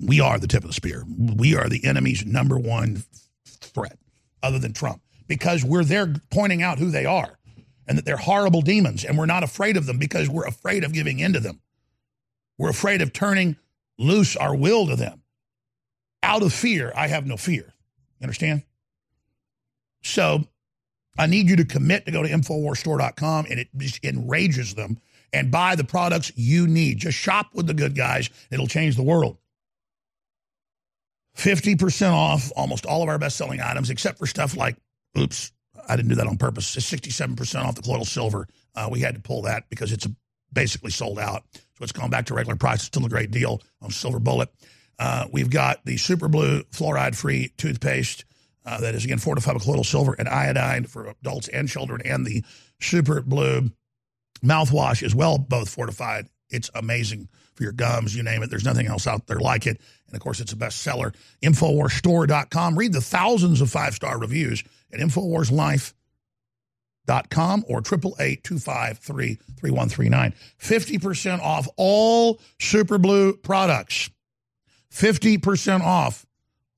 We are the tip of the spear. We are the enemy's number one threat, other than Trump, because we're there pointing out who they are and that they're horrible demons, and we're not afraid of them because we're afraid of giving in to them. We're afraid of turning loose our will to them out of fear, I have no fear. You understand? So I need you to commit to go to InfoWarsStore.com and it just enrages them and buy the products you need. Just shop with the good guys. It'll change the world. 50% off almost all of our best selling items, except for stuff like, oops, I didn't do that on purpose. It's 67% off the colloidal silver. Uh, we had to pull that because it's basically sold out. So it's gone back to regular price. It's still a great deal on Silver Bullet. Uh, we've got the Super Blue fluoride free toothpaste uh, that is, again, fortified with colloidal silver and iodine for adults and children, and the Super Blue mouthwash as well, both fortified. It's amazing for your gums, you name it. There's nothing else out there like it. And of course, it's a bestseller. InfoWarsStore.com. Read the thousands of five star reviews at InfoWarsLife.com or 888 3139 50% off all Super Blue products. 50% off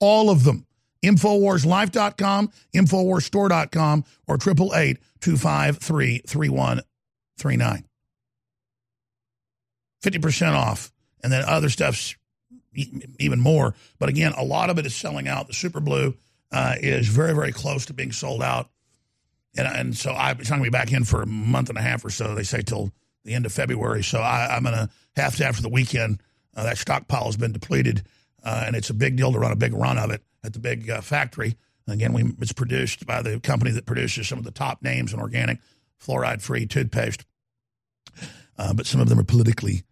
all of them. Infowarslife.com, Infowarsstore.com, or 888 253 3139. 50% off. And then other stuff's even more. But again, a lot of it is selling out. The Super Blue uh, is very, very close to being sold out. And, and so I, it's not going to be back in for a month and a half or so. They say till the end of February. So I, I'm going to have to, after the weekend, uh, that stockpile has been depleted, uh, and it's a big deal to run a big run of it at the big uh, factory. Again, we, it's produced by the company that produces some of the top names in organic fluoride-free toothpaste, uh, but some of them are politically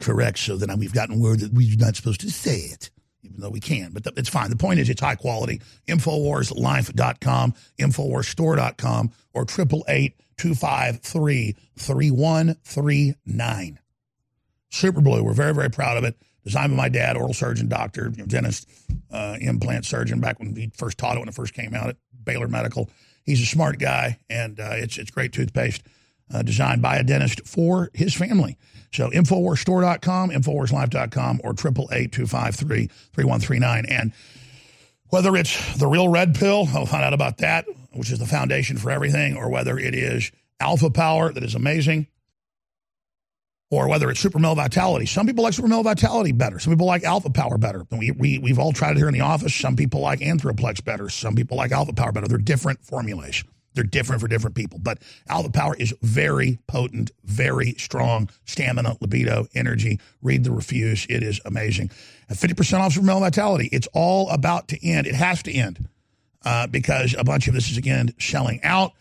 correct. So then we've gotten word that we're not supposed to say it, even though we can. But it's fine. The point is, it's high quality. Infowarslife.com, Infowarsstore.com, or triple eight two five three three one three nine. Super Blue. We're very, very proud of it. Designed by my dad, oral surgeon, doctor, you know, dentist, uh, implant surgeon, back when he first taught it when it first came out at Baylor Medical. He's a smart guy, and uh, it's it's great toothpaste. uh, designed by a dentist for his family. So InfoWarsStore.com, InfoWarsLife.com, or 888-253-3139. And whether it's the real red pill, I'll find out about that, which is the foundation for everything, or whether it is alpha power that is amazing, or whether it's super male vitality. Some people like super male vitality better. Some people like alpha power better. We, we, we've all tried it here in the office. Some people like anthroplex better. Some people like alpha power better. They're different formulas. They're different for different people. But alpha power is very potent, very strong stamina, libido, energy. Read the refuse. It is amazing. At 50% off super male vitality. It's all about to end. It has to end uh, because a bunch of this is, again, selling out.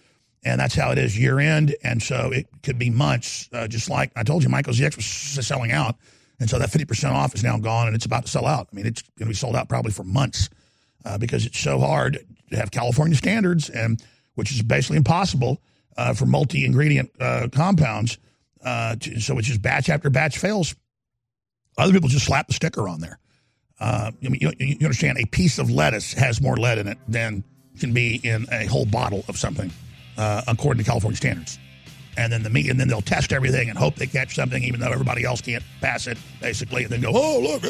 And that's how it is year end. And so it could be months, uh, just like I told you, Myco ZX was selling out. And so that 50% off is now gone and it's about to sell out. I mean, it's going to be sold out probably for months uh, because it's so hard to have California standards, and which is basically impossible uh, for multi ingredient uh, compounds. Uh, to, so it's just batch after batch fails. Other people just slap the sticker on there. Uh, you, you, you understand, a piece of lettuce has more lead in it than can be in a whole bottle of something uh, according to California standards. And then the meat, and then they'll test everything and hope they catch something, even though everybody else can't pass it, basically. And then go, "Oh, look,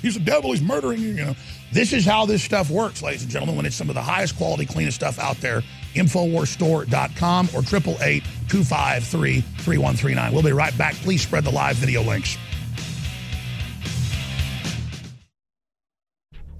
he's a devil. He's murdering you." You know, this is how this stuff works, ladies and gentlemen. When it's some of the highest quality, cleanest stuff out there, Infowarsstore.com or 888 253 3139. We'll be right back. Please spread the live video links.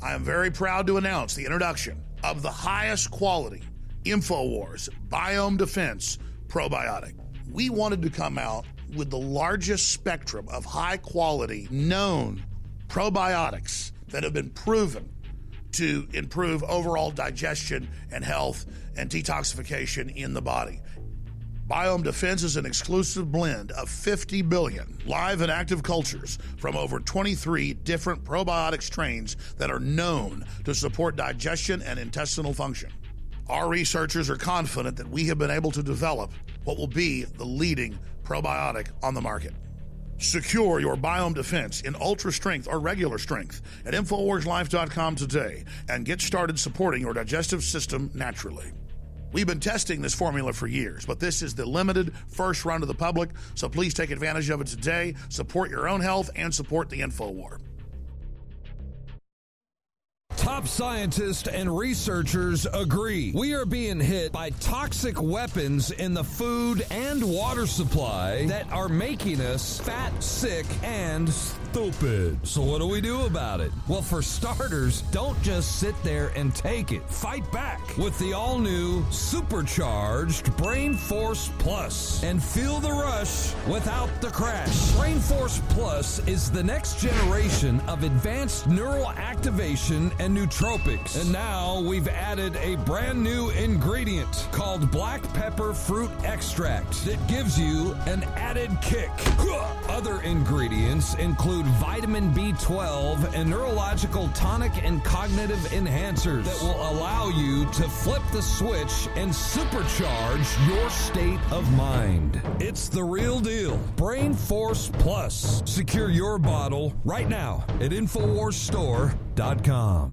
I am very proud to announce the introduction of the highest quality InfoWars Biome Defense Probiotic. We wanted to come out with the largest spectrum of high quality known probiotics that have been proven to improve overall digestion and health and detoxification in the body. Biome Defense is an exclusive blend of 50 billion live and active cultures from over 23 different probiotic strains that are known to support digestion and intestinal function. Our researchers are confident that we have been able to develop what will be the leading probiotic on the market. Secure your biome defense in ultra strength or regular strength at InfoWarsLife.com today and get started supporting your digestive system naturally. We've been testing this formula for years, but this is the limited first run to the public, so please take advantage of it today. Support your own health and support the InfoWar. Top scientists and researchers agree. We are being hit by toxic weapons in the food and water supply that are making us fat, sick, and stupid. So, what do we do about it? Well, for starters, don't just sit there and take it. Fight back with the all new supercharged Brain Force Plus and feel the rush without the crash. Brain Force Plus is the next generation of advanced neural activation and nootropics. And now we've added a brand new ingredient called black pepper fruit extract that gives you an added kick. Other ingredients include vitamin B12 and neurological tonic and cognitive enhancers that will allow you to flip the switch and supercharge your state of mind. It's the real deal. Brain Force Plus. Secure your bottle right now at InfoWarsStore.com.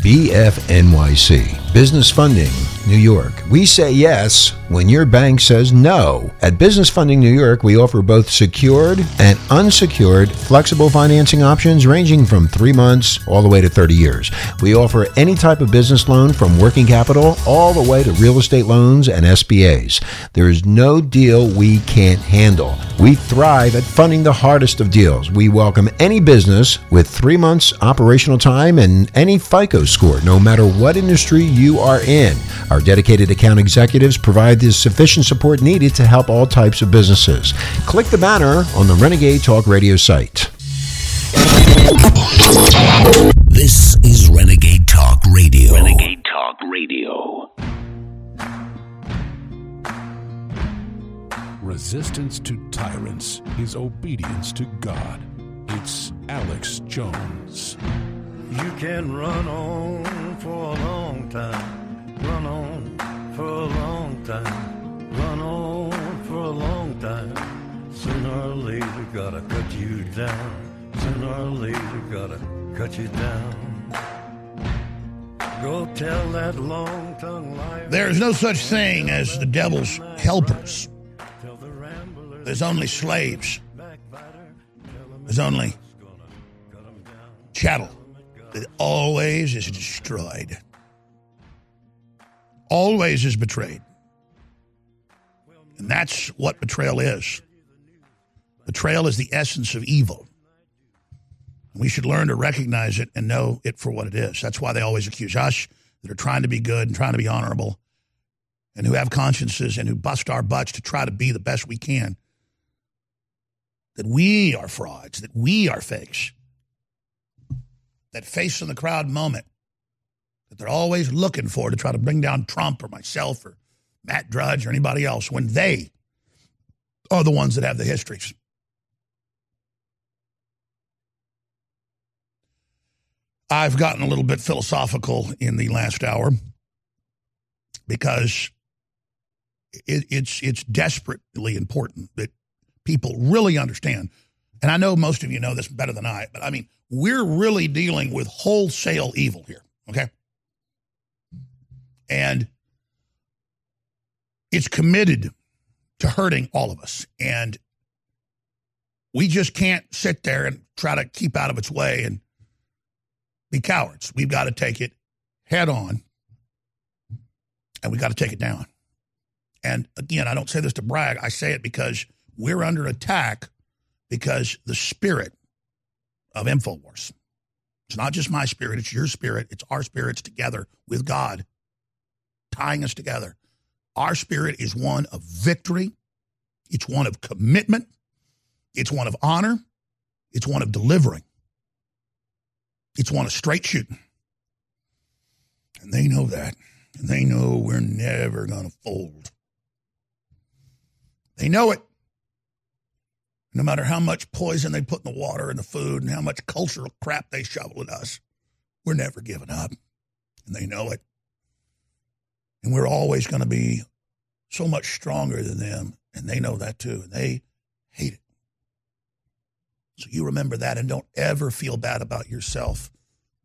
BFNYC, Business Funding, New York. We say yes when your bank says no. At Business Funding New York, we offer both secured and unsecured flexible financing options ranging from three months all the way to 30 years. We offer any type of business loan from working capital all the way to real estate loans and SBAs. There is no deal we can't handle. We thrive at funding the hardest of deals. We welcome any business with three months operational time and any FICO score, no matter what industry you are in. Our dedicated account executives provide the sufficient support needed to help all types of businesses. Click the banner on the Renegade Talk Radio site. This is Renegade Talk Radio. Renegade Talk Radio. Resistance to tyrants is obedience to God. It's Alex Jones. You can run on for a long time, run on for a long time, run on for a long time. Sooner or later, gotta cut you down. Sooner or later, gotta cut you down. Go tell that long tongue liar. There's no such thing as the devil's helpers. There's only slaves. There's only chattel that always is destroyed, always is betrayed. And that's what betrayal is. Betrayal is the essence of evil. We should learn to recognize it and know it for what it is. That's why they always accuse us that are trying to be good and trying to be honorable and who have consciences and who bust our butts to try to be the best we can. That we are frauds, that we are fakes. That face in the crowd moment that they're always looking for to try to bring down Trump or myself or Matt Drudge or anybody else when they are the ones that have the histories. I've gotten a little bit philosophical in the last hour because it, it's it's desperately important that people really understand. And I know most of you know this better than I, but I mean, we're really dealing with wholesale evil here, okay? And it's committed to hurting all of us. And we just can't sit there and try to keep out of its way and be cowards. We've got to take it head on and we got to take it down. And again, I don't say this to brag, I say it because we're under attack because the spirit of InfoWars. It's not just my spirit, it's your spirit, it's our spirits together with God, tying us together. Our spirit is one of victory, it's one of commitment, it's one of honor, it's one of delivering. It's one of straight shooting. And they know that. And they know we're never going to fold. They know it. No matter how much poison they put in the water and the food and how much cultural crap they shovel at us, we're never giving up. And they know it. And we're always going to be so much stronger than them. And they know that too. And they hate it. So you remember that and don't ever feel bad about yourself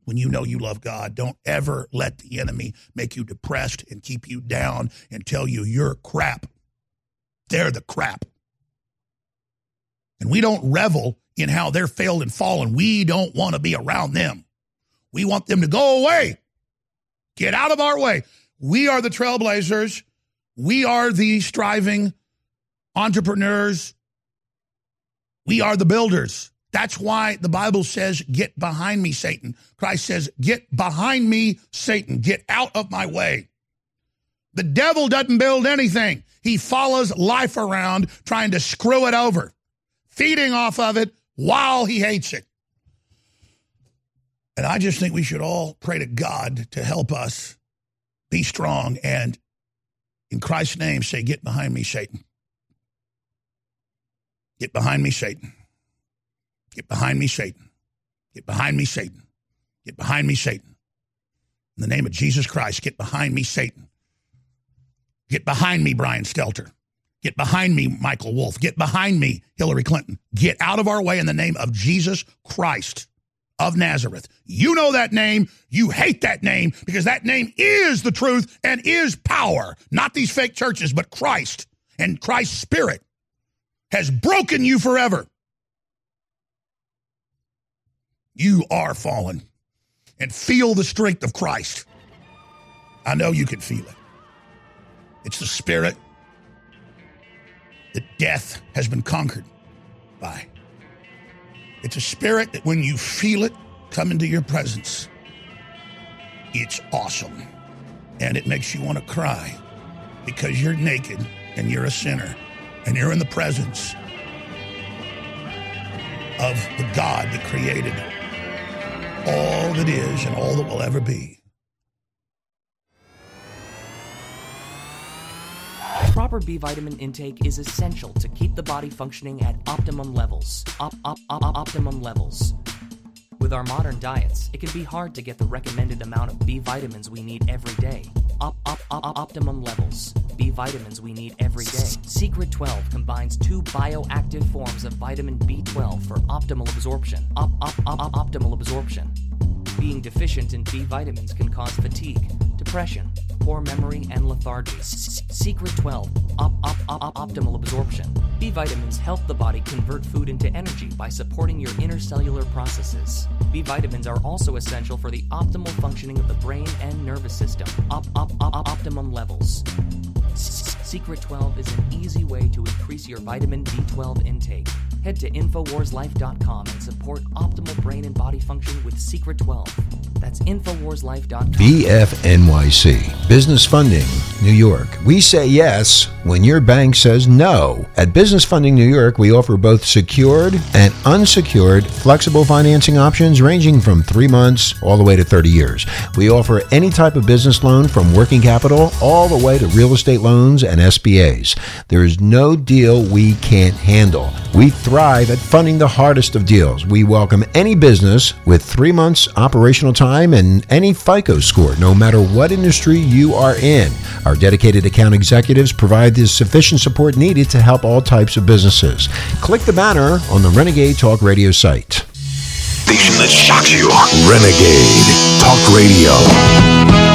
when you know you love God. Don't ever let the enemy make you depressed and keep you down and tell you you're crap. They're the crap. And we don't revel in how they're failed and fallen. We don't want to be around them. We want them to go away. Get out of our way. We are the trailblazers. We are the striving entrepreneurs. We are the builders. That's why the Bible says, Get behind me, Satan. Christ says, Get behind me, Satan. Get out of my way. The devil doesn't build anything, he follows life around trying to screw it over, feeding off of it while he hates it. And I just think we should all pray to God to help us be strong and, in Christ's name, say, Get behind me, Satan. Get behind me, Satan. Get behind me, Satan. Get behind me, Satan. Get behind me, Satan. In the name of Jesus Christ, get behind me, Satan. Get behind me, Brian Stelter. Get behind me, Michael Wolff. Get behind me, Hillary Clinton. Get out of our way in the name of Jesus Christ of Nazareth. You know that name. You hate that name because that name is the truth and is power. Not these fake churches, but Christ and Christ's Spirit has broken you forever. You are fallen and feel the strength of Christ. I know you can feel it. It's the spirit that death has been conquered by. It's a spirit that when you feel it come into your presence, it's awesome. And it makes you want to cry because you're naked and you're a sinner and you're in the presence of the God that created all that is and all that will ever be. Proper B vitamin intake is essential to keep the body functioning at optimum levels. Op, op, op, optimum levels. With our modern diets, it can be hard to get the recommended amount of B vitamins we need every day. Op, op, op, optimum levels. B vitamins we need every day. Secret 12 combines two bioactive forms of vitamin B12 for optimal absorption. Op, op, op, optimal absorption. Being deficient in B vitamins can cause fatigue, depression, poor memory, and lethargy. Secret 12 op- op- op- Optimal Absorption. B vitamins help the body convert food into energy by supporting your intercellular processes. B vitamins are also essential for the optimal functioning of the brain and nervous system. Op- op- op- optimum levels. Secret 12 is an easy way to increase your vitamin B12 intake. Head to InfoWarsLife.com and support optimal brain and body function with Secret 12. That's InfoWarsLife.com. BFNYC. Business Funding, New York. We say yes when your bank says no. At Business Funding New York, we offer both secured and unsecured flexible financing options ranging from three months all the way to 30 years. We offer any type of business loan from working capital all the way to real estate loans and SBAs. There is no deal we can't handle. We thrive at funding the hardest of deals. We welcome any business with three months operational time and any FICO score, no matter what industry you are in. Our dedicated account executives provide the sufficient support needed to help all types of businesses. Click the banner on the Renegade Talk Radio site. Station that shocks you. Renegade Talk Radio.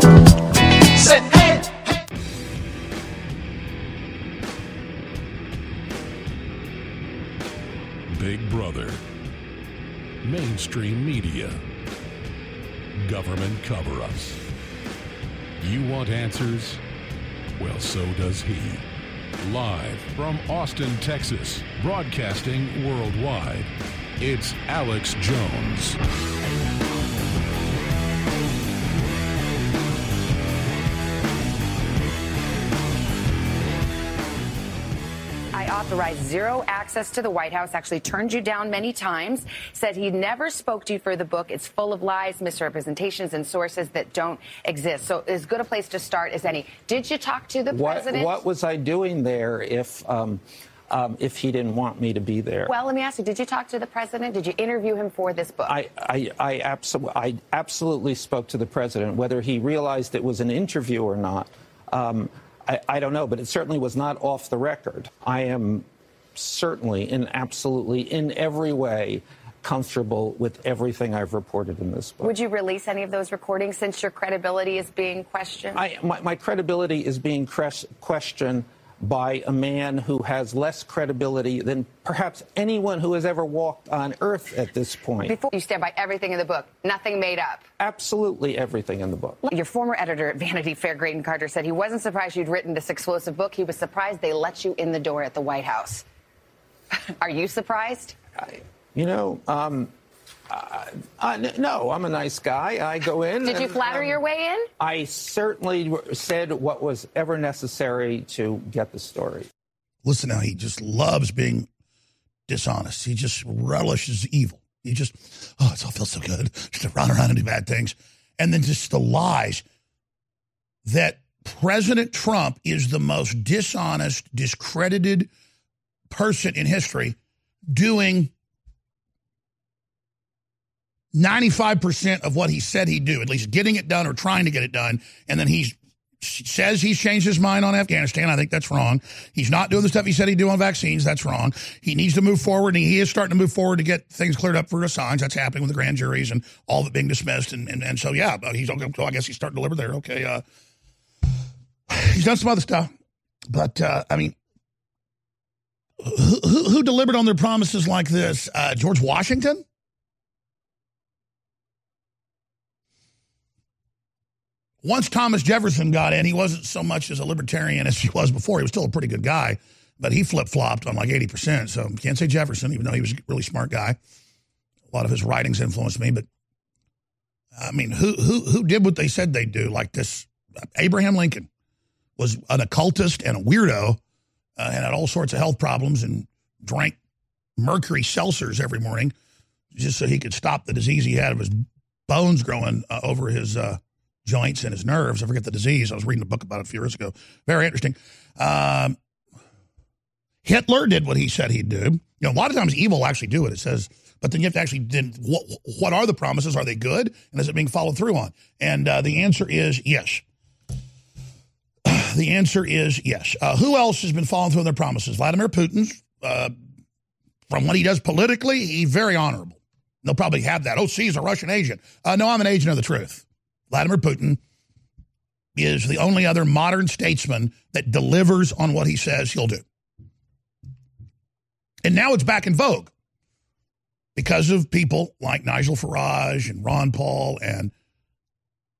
mainstream media, government cover ups. You want answers? Well, so does he. Live from Austin, Texas, broadcasting worldwide, it's Alex Jones. Authorized zero access to the White House, actually turned you down many times, said he never spoke to you for the book. It's full of lies, misrepresentations, and sources that don't exist. So, as good a place to start as any. Did you talk to the What, president? what was I doing there if um, um, if he didn't want me to be there? Well, let me ask you, did you talk to the president? Did you interview him for this book? I, I, I, absolutely, I absolutely spoke to the president. Whether he realized it was an interview or not, um, I, I don't know, but it certainly was not off the record. I am certainly and absolutely in every way comfortable with everything I've reported in this book. Would you release any of those recordings since your credibility is being questioned? I, my, my credibility is being questioned by a man who has less credibility than perhaps anyone who has ever walked on earth at this point. Before you stand by everything in the book, nothing made up. Absolutely everything in the book. Your former editor at Vanity Fair, Graydon Carter, said he wasn't surprised you'd written this explosive book. He was surprised they let you in the door at the White House. (laughs) Are you surprised? You know, um, uh, uh, no, I'm a nice guy. I go in. Did you flatter um, your way in? I certainly said what was ever necessary to get the story. Listen now, he just loves being dishonest. He just relishes evil. He just, oh, it all feels so good just to run around and do bad things. And then just the lies that President Trump is the most dishonest, discredited person in history doing 95% of what he said he'd do, at least getting it done or trying to get it done. And then he says he's changed his mind on Afghanistan. I think that's wrong. He's not doing the stuff he said he'd do on vaccines. That's wrong. He needs to move forward, and he is starting to move forward to get things cleared up for Assange. That's happening with the grand juries and all it being dismissed. And and, and so yeah, but he's okay. So I guess he's starting to deliver there. Okay, uh, he's done some other stuff, but uh, I mean, who, who, who delivered on their promises like this? Uh, George Washington. Once Thomas Jefferson got in, he wasn't so much as a libertarian as he was before. He was still a pretty good guy, but he flip flopped on like 80%. So can't say Jefferson, even though he was a really smart guy. A lot of his writings influenced me, but I mean, who who who did what they said they'd do? Like this, Abraham Lincoln was an occultist and a weirdo, uh, and had all sorts of health problems, and drank mercury seltzers every morning just so he could stop the disease he had of his bones growing uh, over his uh, joints and his nerves. I forget the disease. I was reading a book about it a few years ago. Very interesting. Um, Hitler did what he said he'd do. You know, a lot of times evil actually do it. It says, but then you have to actually, then what, what are the promises? Are they good? And is it being followed through on? And uh, the answer is yes. the answer is yes. Uh, who else has been following through on their promises? Vladimir Putin, uh, from what he does politically, he's very honorable. They'll probably have that. Oh, see, he's a Russian agent. Uh, no, I'm an agent of the truth. Vladimir Putin is the only other modern statesman that delivers on what he says he'll do. And now it's back in vogue because of people like Nigel Farage and Ron Paul and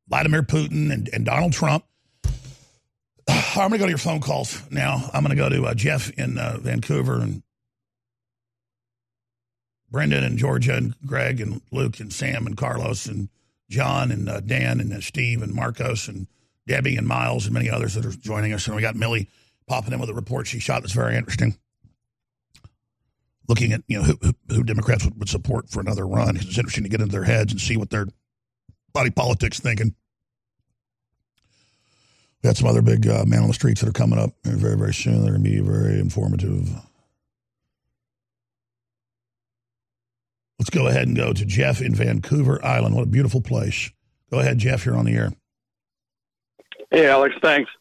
Vladimir Putin and, and Donald Trump. (sighs) I'm going to go to your phone calls now. I'm going to go to uh, Jeff in uh, Vancouver and Brendan and Georgia and Greg and Luke and Sam and Carlos and John and uh, Dan and uh, Steve and Marcos and Debbie and Miles and many others that are joining us. And we got Millie popping in with a report she shot that's very interesting. Looking at you know who, who Democrats would, support for another run. It's interesting to get into their heads and see what their body politics thinking. We got some other big uh, man on the streets that are coming up very, very soon. They're going to be very informative. Let's go ahead and go to Jeff in Vancouver Island. What a beautiful place. Go ahead, Jeff. You're on the air. Hey, Alex. Thanks.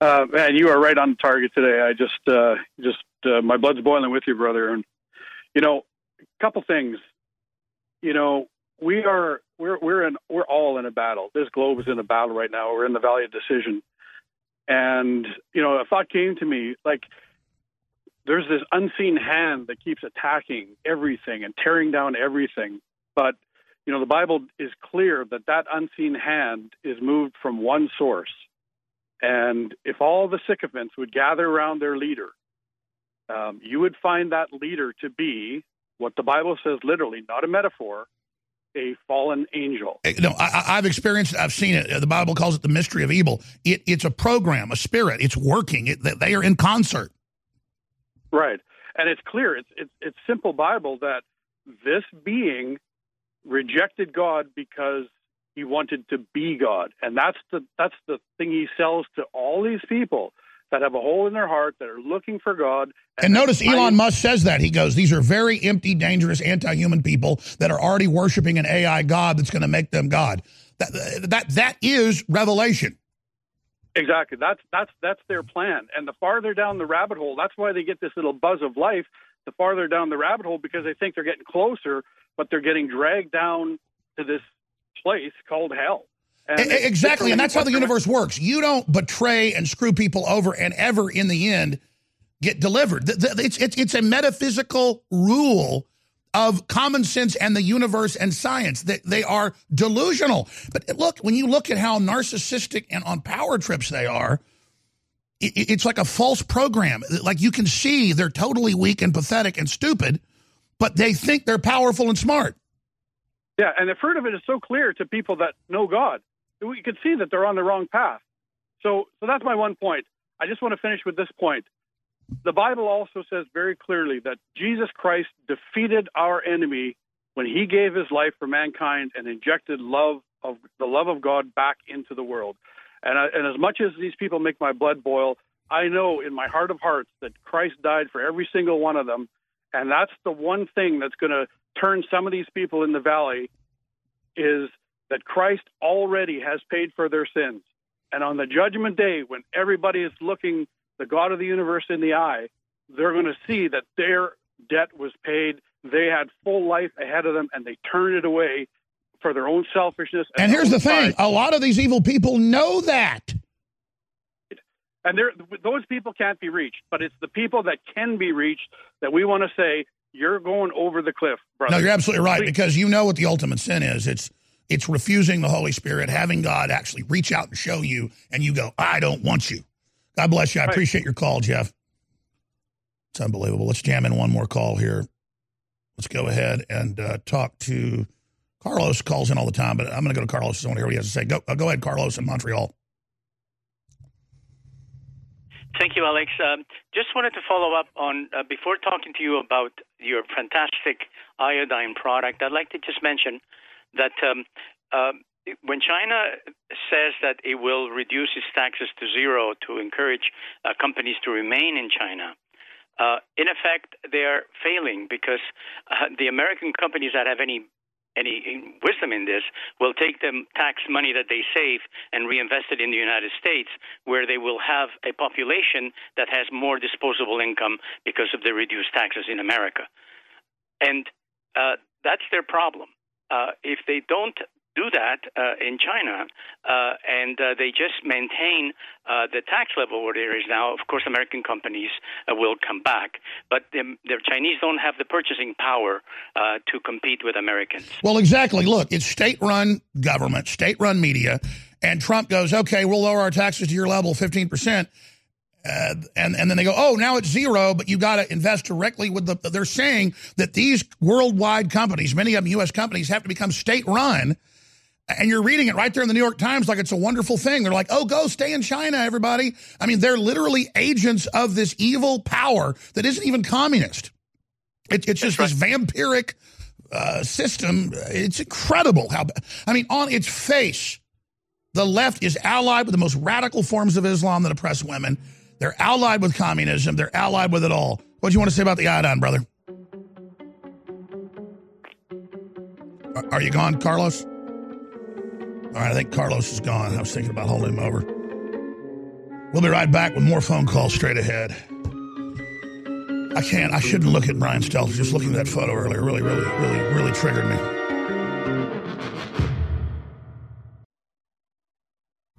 Uh, man, you are right on target today. I just, uh, just, uh, my blood's boiling with you, brother. And you know, a couple things. You know, we are, we're, we're in, we're all in a battle. This globe is in a battle right now. We're in the valley of decision. And you know, a thought came to me, like, there's this unseen hand that keeps attacking everything and tearing down everything. But you know, the Bible is clear that that unseen hand is moved from one source. And if all the sycophants would gather around their leader, um, you would find that leader to be what the Bible says literally, not a metaphor, a fallen angel. No, I, have experienced it. I've seen it. The Bible calls it the mystery of evil. It, it's a program, a spirit. It's working. It, they are in concert. Right, and it's clear. It's it's it's simple Bible that this being rejected God because he wanted to be God, and that's the that's the thing he sells to all these people that have a hole in their heart that are looking for God. And, and notice Elon Musk says that he goes, "These are very empty, dangerous, anti-human people that are already worshiping an AI God that's going to make them God." That that that is revelation. Exactly. That's that's that's their plan. And the farther down the rabbit hole, that's why they get this little buzz of life. The farther down the rabbit hole, because they think they're getting closer, but they're getting dragged down to this place called hell. And exactly, and that's how the universe works. You don't betray and screw people over, and ever in the end get delivered. It's it's, it's a metaphysical rule of common sense and the universe and science. They, they are delusional. But look, when you look at how narcissistic and on power trips they are, it, it's like a false program. Like you can see they're totally weak and pathetic and stupid, but they think they're powerful and smart. Yeah, and the fruit of it is so clear to people that know God. We can see that they're on the wrong path. So, so that's my one point. I just want to finish with this point the Bible also says very clearly that Jesus Christ defeated our enemy when he gave his life for mankind and injected love of the love of God back into the world. And, I, and as much as these people make my blood boil, I know in my heart of hearts that Christ died for every single one of them. And that's the one thing that's going to turn some of these people in the valley is that Christ already has paid for their sins. And on the judgment day, when everybody is looking the God of the universe in the eye, they're going to see that their debt was paid. They had full life ahead of them, and they turned it away for their own selfishness. And, and here's the thing: a lot of these evil people know that. And those people can't be reached, but it's the people that can be reached that we want to say you're going over the cliff, brother. No, you're absolutely right Please. because you know what the ultimate sin is. It's it's refusing the Holy Spirit, having God actually reach out and show you, and you go, "I don't want you." God bless you. I appreciate your call, Jeff. It's unbelievable. Let's jam in one more call here. Let's go ahead and uh, talk to Carlos. Calls in all the time, but I'm going to go to Carlos. I want to hear what he has to say. Go, uh, go ahead, Carlos in Montreal. Thank you, Alex. Um, just wanted to follow up on uh, before talking to you about your fantastic iodine product. I'd like to just mention that um, uh, when China says that it will reduce its taxes to zero to encourage uh, companies to remain in China, uh, in effect, they are failing because uh, the American companies that have any any wisdom in this will take the tax money that they save and reinvest it in the United States, where they will have a population that has more disposable income because of the reduced taxes in America. And uh, that's their problem. Uh, if they don't do that uh, in China, uh, and uh, they just maintain uh, the tax level where there is now. Of course, American companies uh, will come back, but the, the, Chinese don't have the purchasing power uh, to compete with Americans. Well, exactly. Look, it's state-run government, state-run media, and Trump goes, "Okay, we'll lower our taxes to your level, fifteen percent." Uh, and and then they go, oh, now it's zero, but you got to invest directly with the. They're saying that these worldwide companies, many of them U.S. companies, have to become state run and you're reading it right there in the New York Times like it's a wonderful thing. They're like, oh, go stay in China, everybody. I mean, they're literally agents of this evil power that isn't even communist. It, it's just right. this vampiric uh, system. It's incredible how, I mean, on its face, the left is allied with the most radical forms of Islam that oppress women. They're allied with communism. They're allied with it all. What do you want to say about the iodine, brother? Are you gone, Carlos? All right, I think Carlos is gone. I was thinking about holding him over. We'll be right back with more phone calls straight ahead. I can't. I shouldn't look at Brian Stelter. Just looking at that photo earlier really, really, really, really triggered me.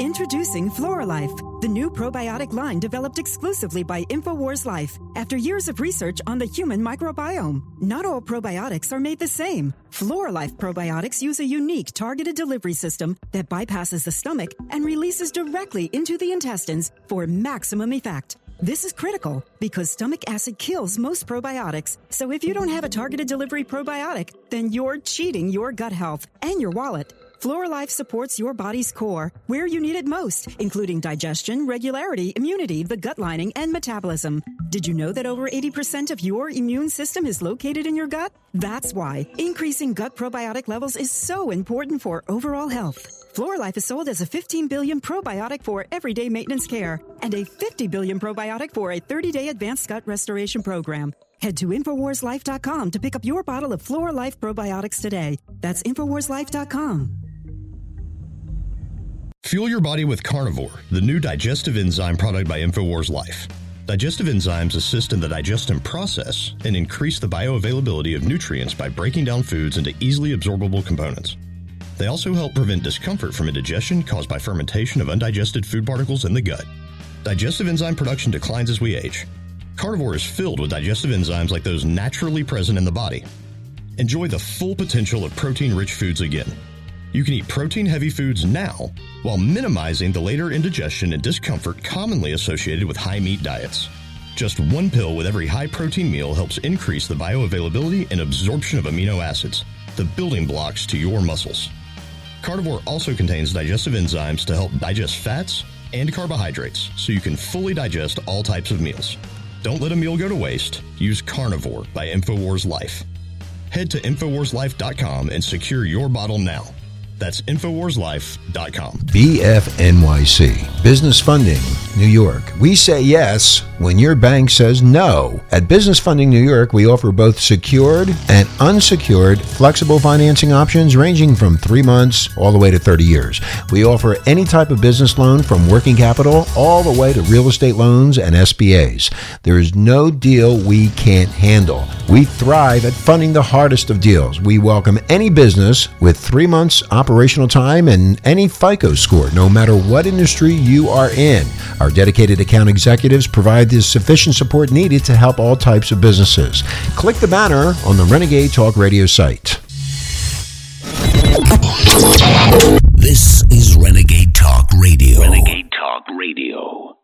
Introducing Floralife, the new probiotic line developed exclusively by InfoWars Life after years of research on the human microbiome. Not all probiotics are made the same. Floralife probiotics use a unique targeted delivery system that bypasses the stomach and releases directly into the intestines for maximum effect. This is critical because stomach acid kills most probiotics. So if you don't have a targeted delivery probiotic, then you're cheating your gut health and your wallet. Floralife supports your body's core where you need it most, including digestion, regularity, immunity, the gut lining, and metabolism. Did you know that over 80% of your immune system is located in your gut? That's why increasing gut probiotic levels is so important for overall health. Floralife is sold as a 15 billion probiotic for everyday maintenance care and a 50 billion probiotic for a 30 day advanced gut restoration program. Head to InfoWarsLife.com to pick up your bottle of Floralife probiotics today. That's InfoWarsLife.com. Fuel your body with Carnivore, the new digestive enzyme product by InfoWars Life. Digestive enzymes assist in the digestion process and increase the bioavailability of nutrients by breaking down foods into easily absorbable components. They also help prevent discomfort from indigestion caused by fermentation of undigested food particles in the gut. Digestive enzyme production declines as we age. Carnivore is filled with digestive enzymes like those naturally present in the body. Enjoy the full potential of protein rich foods again. You can eat protein heavy foods now while minimizing the later indigestion and discomfort commonly associated with high meat diets. Just one pill with every high protein meal helps increase the bioavailability and absorption of amino acids, the building blocks to your muscles. Carnivore also contains digestive enzymes to help digest fats and carbohydrates so you can fully digest all types of meals. Don't let a meal go to waste. Use Carnivore by InfoWars Life. Head to InfoWarsLife.com and secure your bottle now. That's InfoWarsLife.com. BFNYC, Business Funding, New York. We say yes when your bank says no. At Business Funding New York, we offer both secured and unsecured flexible financing options ranging from three months all the way to 30 years. We offer any type of business loan from working capital all the way to real estate loans and SBAs. There is no deal we can't handle. We thrive at funding the hardest of deals. We welcome any business with three months operational time and any FICO score, no matter what industry you are in. Our dedicated account executives provide the sufficient support needed to help all types of businesses. Click the banner on the Renegade Talk Radio site. This is Renegade Talk Radio. Renegade Talk Radio.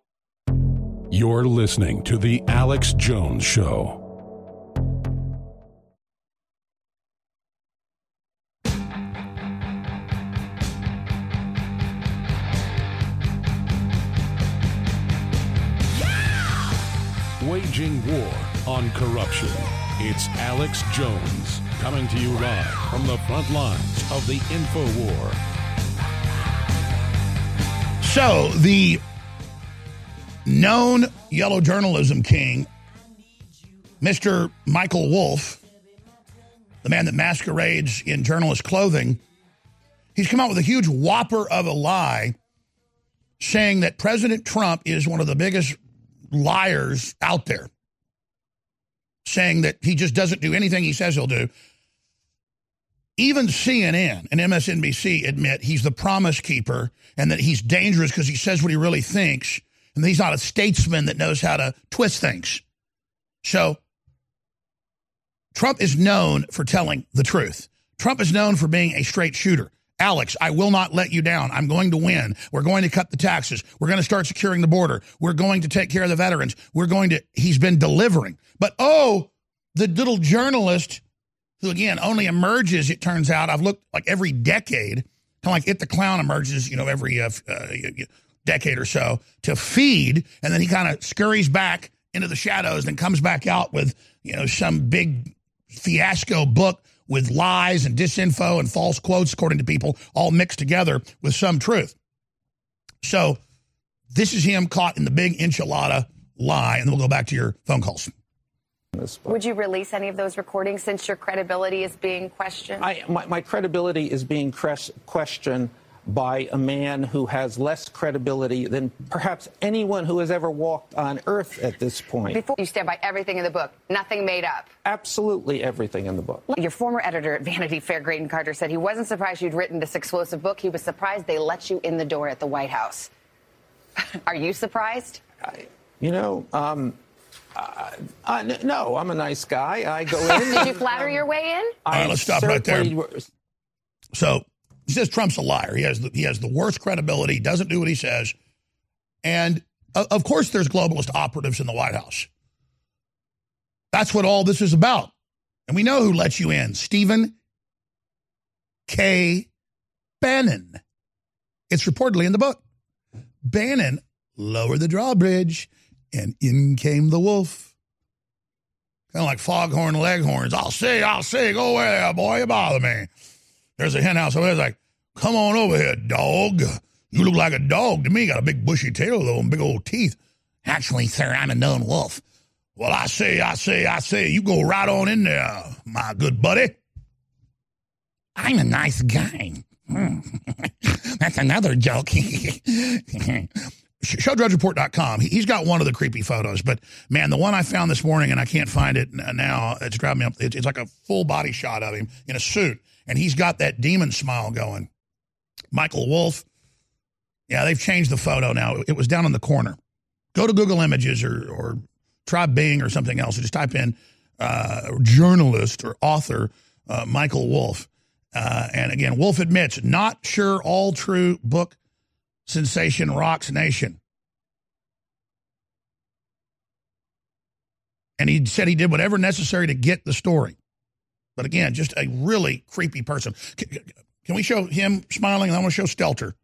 You're listening to The Alex Jones Show. Waging war on corruption. It's Alex Jones coming to you live from the front lines of the info war. So the known yellow journalism king, Mr. Michael Wolff, the man that masquerades in journalist clothing, he's come out with a huge whopper of a lie saying that President Trump is one of the biggest liars out there, saying that he just doesn't do anything he says he'll do. Even CNN and MSNBC admit he's the promise keeper and that he's dangerous because he says what he really thinks and he's not a statesman that knows how to twist things. So Trump is known for telling the truth. Trump is known for being a straight shooter. Alex, I will not let you down. I'm going to win. We're going to cut the taxes. We're going to start securing the border. We're going to take care of the veterans. We're going to, he's been delivering. But oh, the little journalist who, again, only emerges, it turns out, I've looked like every decade, kind of like It the Clown emerges, you know, every uh, uh, decade or so to feed. And then he kind of scurries back into the shadows and comes back out with, you know, some big fiasco book with lies and disinfo and false quotes, according to people, all mixed together with some truth. So this is him caught in the big enchilada lie, and then we'll go back to your phone calls. Would you release any of those recordings since your credibility is being questioned? I, my, my credibility is being cres- questioned by a man who has less credibility than perhaps anyone who has ever walked on earth at this point. Before you stand by everything in the book, nothing made up. Absolutely everything in the book. Your former editor at Vanity Fair, Graydon Carter, said he wasn't surprised you'd written this explosive book. He was surprised they let you in the door at the White House. (laughs) Are you surprised? I, you know, um, uh, uh, no, I'm a nice guy. I go (laughs) in. Did you flatter your way in? All right, let's stop right there. So he says Trump's a liar. He has the, he has the worst credibility. He Doesn't do what he says, and of course there's globalist operatives in the White House. That's what all this is about, and we know who lets you in: Stephen K. Bannon. It's reportedly in the book. Bannon lowered the drawbridge, and in came the wolf. Kind of like foghorn leghorns. I'll see, I'll see. Go away boy. You bother me. There's a hen house over there. It's like, come on over here, dog. You look like a dog to me. Got a big bushy tail, though, and big old teeth. Actually, sir, I'm a known wolf. Well, I say, I say, I say, you go right on in there, my good buddy. I'm a nice guy. Hmm. (laughs) That's another joke. (laughs) showdrudgereport.com. He, he's got one of the creepy photos, but man, the one I found this morning and I can't find it now. It's driving me up. It's like a full body shot of him in a suit, and he's got that demon smile going. Michael Wolff. Yeah, they've changed the photo now. It was down in the corner. Go to Google Images or or try Bing or something else. Or just type in uh, journalist or author uh, Michael Wolff. Uh, and again, Wolff admits not sure all true book sensation rocks nation. And he said he did whatever necessary to get the story. But again, just a really creepy person. Can, we show him smiling? And I want to show Stelter.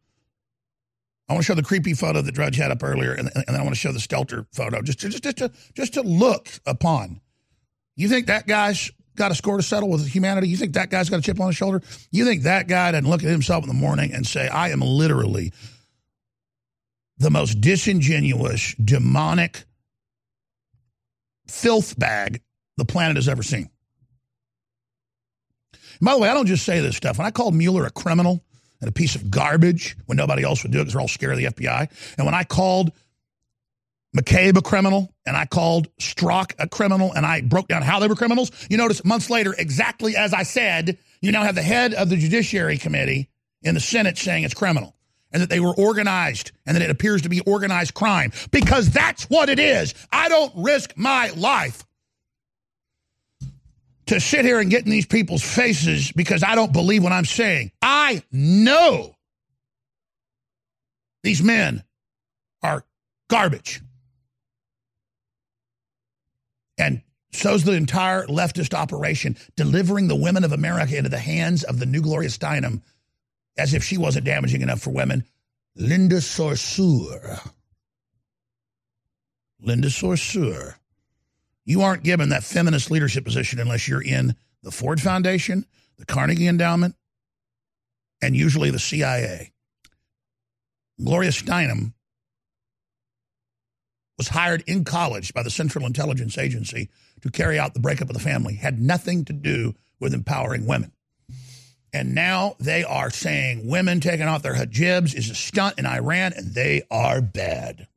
I want to show the creepy photo that Drudge had up earlier, and, and then I want to show the Stelter photo, just to, just just to, just to look upon. You think that guy's got a score to settle with humanity? You think that guy's got a chip on his shoulder? You think that guy doesn't look at himself in the morning and say, "I am literally the most disingenuous, demonic filth bag the planet has ever seen. By the way, I don't just say this stuff. When I called Mueller a criminal and a piece of garbage when nobody else would do it because they're all scared of the FBI, and when I called McCabe a criminal and I called Strzok a criminal and I broke down how they were criminals, you notice months later, exactly as I said, you now have the head of the Judiciary Committee in the Senate saying it's criminal and that they were organized and that it appears to be organized crime because that's what it is. I don't risk my life to sit here and get in these people's faces because I don't believe what I'm saying. I know these men are garbage. And so's the entire leftist operation, delivering the women of America into the hands of the new Gloria Steinem as if she wasn't damaging enough for women. Linda Sarsour. Linda Sarsour. You aren't given that feminist leadership position unless you're in the Ford Foundation, the Carnegie Endowment, and usually the CIA. Gloria Steinem was hired in college by the Central Intelligence Agency to carry out the breakup of the family, had nothing to do with empowering women. And now they are saying women taking off their hijabs is a stunt in Iran, and they are bad.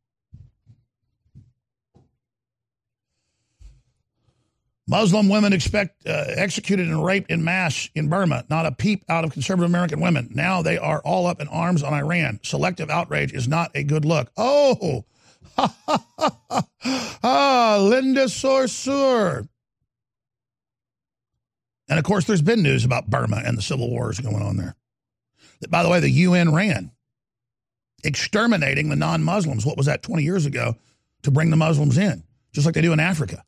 Muslim women expect uh, executed and raped in mass in Burma. Not a peep out of conservative American women. Now they are all up in arms on Iran. Selective outrage is not a good look. Oh, (laughs) ah, Linda Sarsour. And of course, there's been news about Burma and the civil wars going on there. That, by the way, the UN ran, exterminating the non Muslims. What was that, 20 years ago, to bring the Muslims in, just like they do in Africa.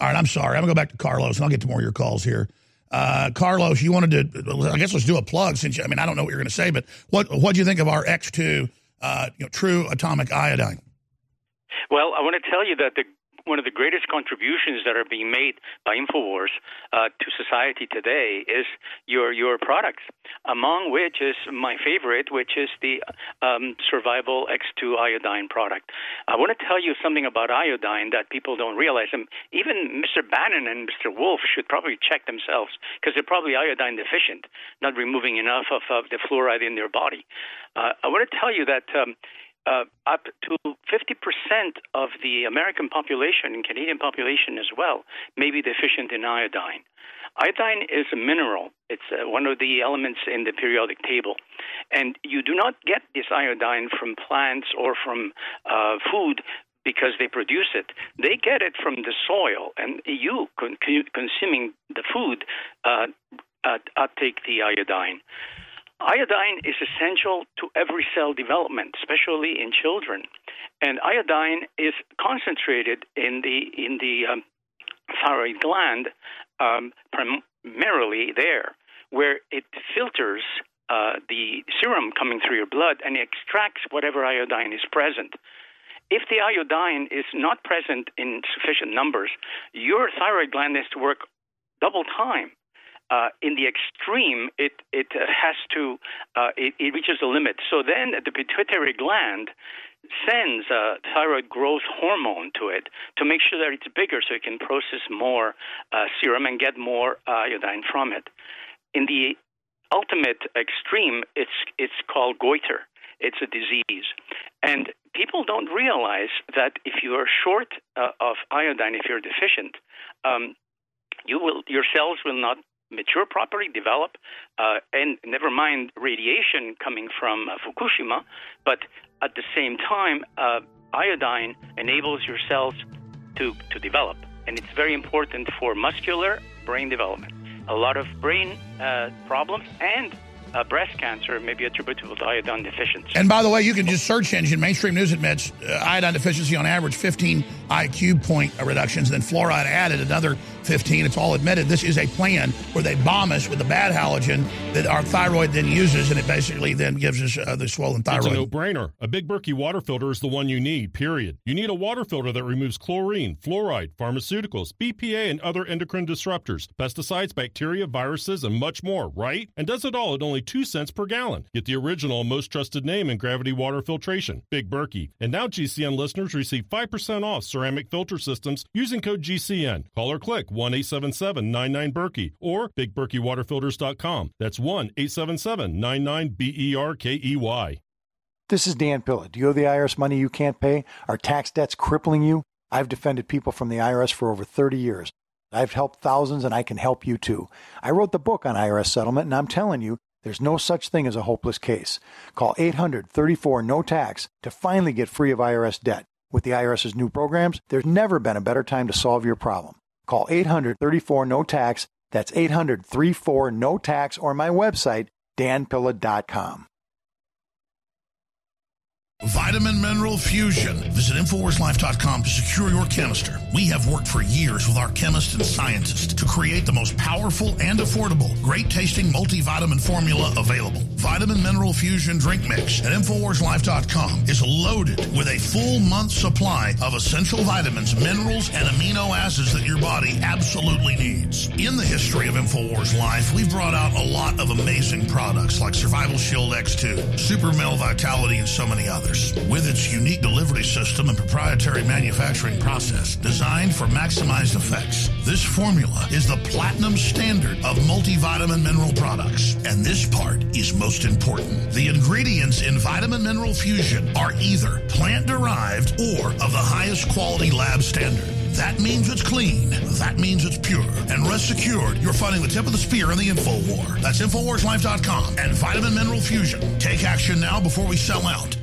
All right, I'm sorry. I'm going to go back to Carlos, and I'll get to more of your calls here. Uh, Carlos, you wanted to, I guess let's do a plug since, you, I mean, I don't know what you're going to say, but what what do you think of our X2 uh, you know, true atomic iodine? Well, I want to tell you that the one of the greatest contributions that are being made by Infowars uh, to society today is your your products, among which is my favorite, which is the um, Survival X2 iodine product. I want to tell you something about iodine that people don't realize, and even Mr. Bannon and Mr. Wolff should probably check themselves because they're probably iodine deficient, not removing enough of, of the fluoride in their body. Uh, I want to tell you that. Um, uh, up to 50% of the American population and Canadian population as well may be deficient in iodine. Iodine is a mineral. It's uh, one of the elements in the periodic table. And you do not get this iodine from plants or from uh, food because they produce it. They get it from the soil, and you, con- consuming the food, uh, uh, uptake the iodine. Iodine is essential to every cell development, especially in children. And iodine is concentrated in the in the um, thyroid gland, um, primarily there, where it filters uh, the serum coming through your blood and extracts whatever iodine is present. If the iodine is not present in sufficient numbers, your thyroid gland has to work double time uh, in the extreme, it it has to uh, it, it, reaches a limit. So then the pituitary gland sends a thyroid growth hormone to it to make sure that it's bigger, so it can process more uh, serum and get more iodine from it. In the ultimate extreme, it's it's called goiter. It's a disease. And people don't realize that if you are short uh, of iodine, if you're deficient, um, you will your cells will not mature properly, develop, uh, and never mind radiation coming from uh, Fukushima. But at the same time, uh, iodine enables your cells to, to develop, and it's very important for muscular brain development. A lot of brain uh, problems and uh, breast cancer may be attributable to iodine deficiency. And by the way, you can just search engine. Mainstream news admits uh, iodine deficiency on average 15 IQ point reductions. Then fluoride added another 15. It's all admitted. This is a plan where they bomb us with the bad halogen that our thyroid then uses, and it basically then gives us uh, the swollen thyroid. It's a no-brainer. A Big Berkey water filter is the one you need, period. You need a water filter that removes chlorine, fluoride, pharmaceuticals, BPA, and other endocrine disruptors, pesticides, bacteria, viruses, and much more, right? And does it all at only 2 cents per gallon. Get the original most trusted name in gravity water filtration, Big Berkey. And now GCN listeners receive 5% off ceramic filter systems using code GCN. Call or click 1 877 99 Berkey or bigberkeywaterfilters.com. That's 1 877 99 B E R K E Y. This is Dan Pilla. Do you owe the IRS money you can't pay? Are tax debts crippling you? I've defended people from the IRS for over 30 years. I've helped thousands and I can help you too. I wrote the book on IRS settlement and I'm telling you, there's no such thing as a hopeless case. Call 834 no tax to finally get free of IRS debt. With the IRS's new programs, there's never been a better time to solve your problem. Call 800 34 no tax. That's 800 34 no tax or my website, danpilla.com. Vitamin Mineral Fusion. Visit InfoWarsLife.com to secure your canister. We have worked for years with our chemists and scientists to create the most powerful and affordable, great tasting multivitamin formula available. Vitamin Mineral Fusion Drink Mix at InfoWarsLife.com is loaded with a full month supply of essential vitamins, minerals, and amino acids that your body absolutely needs. In the history of InfoWars Life, we've brought out a lot of amazing products like Survival Shield X2, Super Male Vitality, and so many others. With its unique delivery system and proprietary manufacturing process designed for maximized effects, this formula is the platinum standard of multivitamin mineral products. And this part is most important. The ingredients in Vitamin Mineral Fusion are either plant derived or of the highest quality lab standard. That means it's clean. That means it's pure. And rest assured, you're fighting the tip of the spear in the info war. That's InfoWarsLife.com and Vitamin Mineral Fusion. Take action now before we sell out.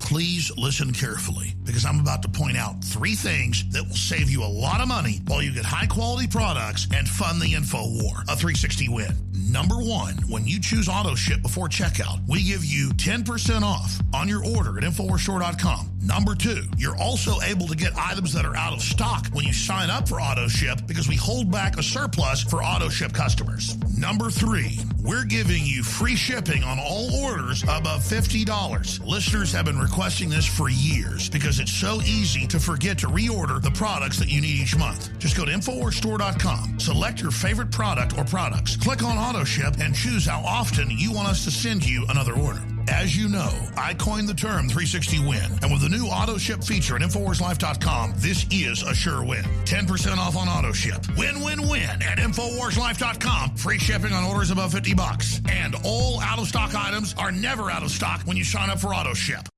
Please listen carefully because I'm about to point out three things that will save you a lot of money while you get high quality products and fund the info war. A 360 win. Number one, when you choose auto ship before checkout, we give you 10% off on your order at InfoWarsStore.com. Number two, you're also able to get items that are out of stock when you sign up for auto ship because we hold back a surplus for auto ship customers. Number three, we're giving you free shipping on all orders above $50. Listeners have been requesting this for years because it's so easy to forget to reorder the products that you need each month. Just go to InfoWarsStore.com, select your favorite product or products, click on auto ship, and choose how often you want us to send you another order. As you know, I coined the term 360 win, and with the new auto ship feature at InfoWarsLife.com, this is a sure win. 10% off on auto ship. Win, win, win at InfoWarsLife.com. Free shipping on orders above 50 bucks. And all out of stock items are never out of stock when you sign up for auto ship.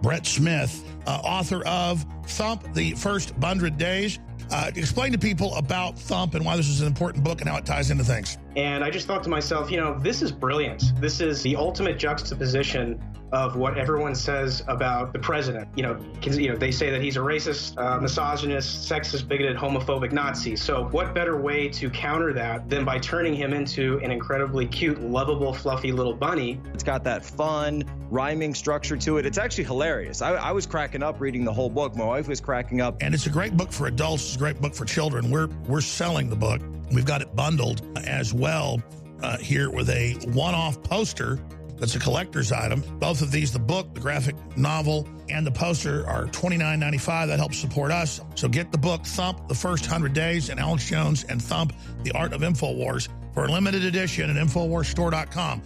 Brett Smith, uh, author of Thump, the first 100 days. Uh, explain to people about Thump and why this is an important book and how it ties into things. And I just thought to myself, you know, this is brilliant. This is the ultimate juxtaposition of what everyone says about the president. You know, you know, they say that he's a racist, uh, misogynist, sexist, bigoted, homophobic Nazi. So, what better way to counter that than by turning him into an incredibly cute, lovable, fluffy little bunny? It's got that fun rhyming structure to it. It's actually hilarious. I, I was cracking up reading the whole book. My wife was cracking up. And it's a great book for adults. It's a great book for children. We're we're selling the book. We've got it bundled as well uh, here with a one-off poster that's a collector's item. Both of these, the book, the graphic novel, and the poster are $29.95. That helps support us. So get the book, Thump, The First 100 Days, and Alex Jones, and Thump, The Art of InfoWars for a limited edition at InfoWarsStore.com.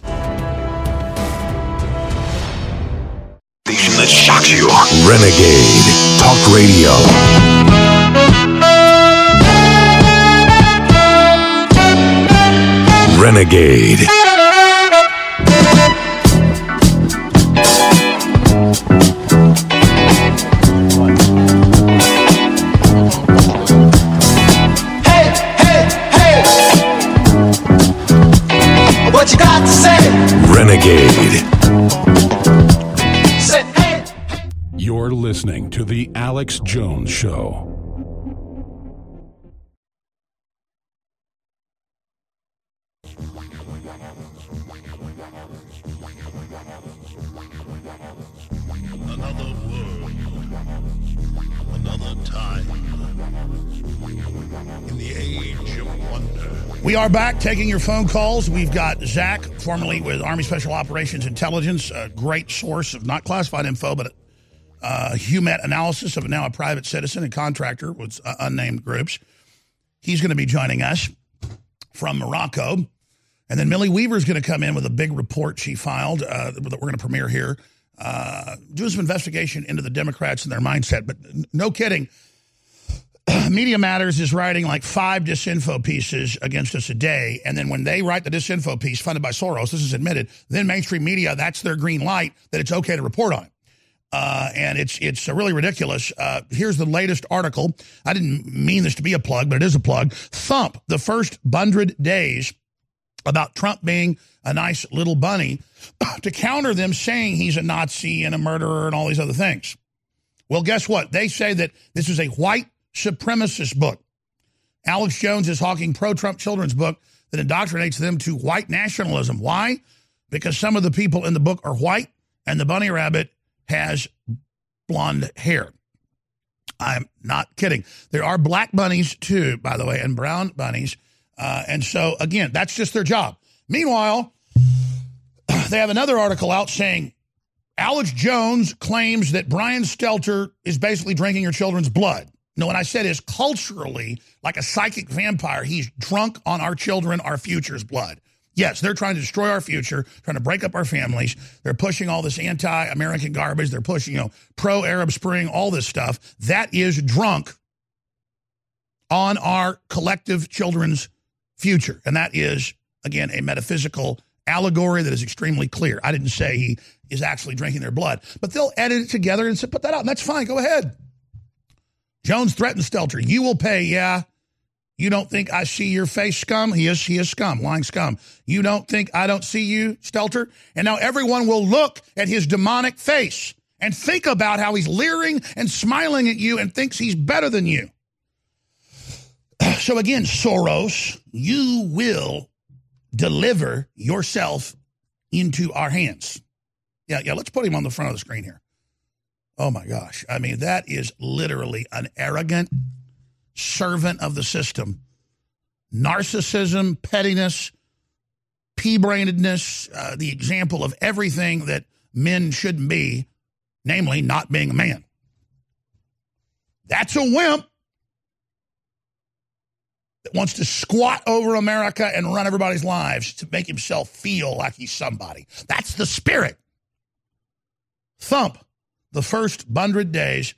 That shocks you. Renegade Talk Radio. Renegade. Renegade. You're listening to The Alex Jones Show. We are back taking your phone calls. We've got Zach, formerly with Army Special Operations Intelligence, a great source of not classified info, but uh, HUMINT analysis of now a private citizen and contractor with uh, unnamed groups. He's going to be joining us from Morocco. And then Millie Weaver is going to come in with a big report she filed uh, that we're going to premiere here, uh, doing some investigation into the Democrats and their mindset. But no kidding. (clears throat) Media Matters is writing like five disinfo pieces against us a day. And then when they write the disinfo piece funded by Soros, this is admitted, then mainstream media, that's their green light that it's okay to report on it. Uh, and it's it's really ridiculous. Uh, here's the latest article. I didn't mean this to be a plug, but it is a plug. Thump, the first hundred days about Trump being a nice little bunny (clears throat) to counter them saying he's a Nazi and a murderer and all these other things. Well, guess what? They say that this is a white supremacist book. Alex Jones is hawking pro Trump children's book that indoctrinates them to white nationalism. Why? Because some of the people in the book are white and the bunny rabbit has blonde hair. I'm not kidding. There are black bunnies too, by the way, and brown bunnies. Uh, and so, again, that's just their job. Meanwhile, (clears throat) they have another article out saying Alex Jones claims that Brian Stelter is basically drinking your children's blood. No, what I said is culturally, like a psychic vampire, he's drunk on our children, our future's blood. Yes, they're trying to destroy our future, trying to break up our families. They're pushing all this anti-American garbage. They're pushing, you know, pro-Arab Spring, all this stuff. That is drunk on our collective children's future. And that is, again, a metaphysical allegory that is extremely clear. I didn't say he is actually drinking their blood, but they'll edit it together and put that out, and that's fine. Go ahead. Jones threatens Stelter. You will pay, yeah. You don't think I see your face, scum? He is, he is scum, lying scum. You don't think I don't see you, Stelter? And now everyone will look at his demonic face and think about how he's leering and smiling at you and thinks he's better than you. (sighs) So again, Soros, you will deliver yourself into our hands. Yeah, yeah, let's put him on the front of the screen here. Oh my gosh. I mean, that is literally an arrogant servant of the system. Narcissism, pettiness, pea brainedness, uh, the example of everything that men shouldn't be, namely not being a man. That's a wimp that wants to squat over America and run everybody's lives to make himself feel like he's somebody. That's the spirit. Thump, the first hundred days,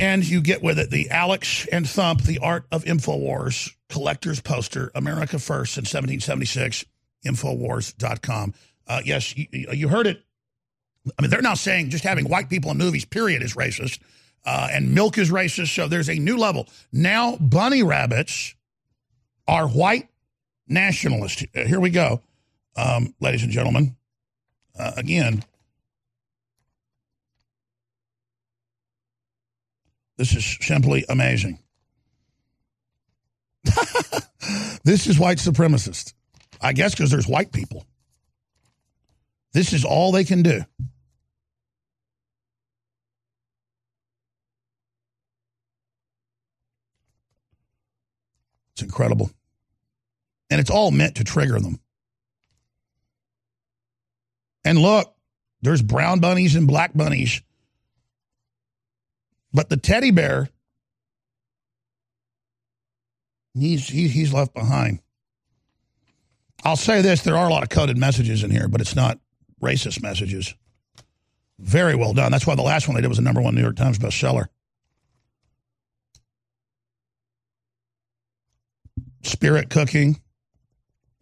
and you get with it the Alex and Thump, the art of InfoWars collector's poster, America First in 1776, Infowars.com. Uh, yes, you, you heard it. I mean, they're now saying just having white people in movies, period, is racist uh, and milk is racist. So there's a new level. Now, bunny rabbits are white nationalists. Here we go, um, ladies and gentlemen. Uh, again, this is simply amazing. (laughs) this is white supremacist. I guess because there's white people. This is all they can do. It's incredible. And it's all meant to trigger them. And look, there's brown bunnies and black bunnies. But the teddy bear, he's, he, he's left behind. I'll say this there are a lot of coded messages in here, but it's not racist messages. Very well done. That's why the last one I did was a number one New York Times bestseller. spirit cooking.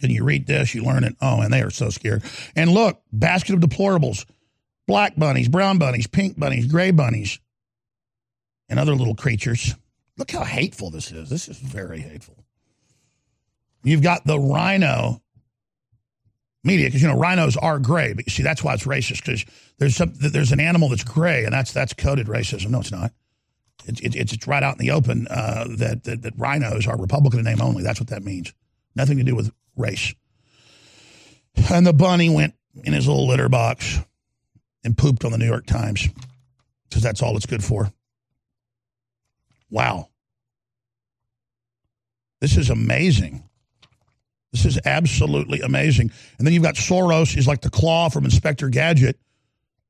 Can you read this? You learn it. Oh, and they are so scared. And look, basket of deplorables black bunnies, brown bunnies, pink bunnies, gray bunnies, and other little creatures. Look how hateful this is. This is very hateful. You've got the rhino media because you know rhinos are gray, but you see that's why it's racist because there's some there's an animal that's gray and that's that's coded racism. No, it's not. It, it, it's right out in the open uh, that, that that rhinos are Republican in name only. That's what that means. Nothing to do with race. And the bunny went in his little litter box and pooped on the New York Times because that's all it's good for. Wow. This is amazing. This is absolutely amazing. And then you've got Soros, he's like the claw from Inspector Gadget.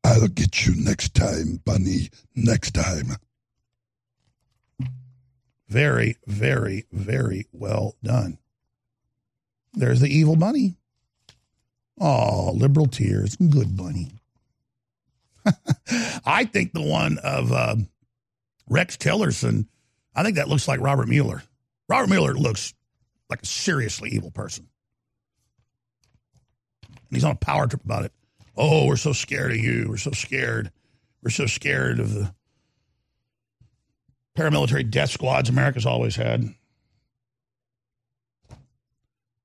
I'll get you next time, Bunny. Next time. Very, very, very well done. There's the evil bunny. Oh, liberal tears. Good bunny. (laughs) I think the one of uh, Rex Tillerson, I think that looks like Robert Mueller. Robert Mueller looks like a seriously evil person. And he's on a power trip about it. Oh, we're so scared of you. We're so scared. We're so scared of the paramilitary death squads America's always had.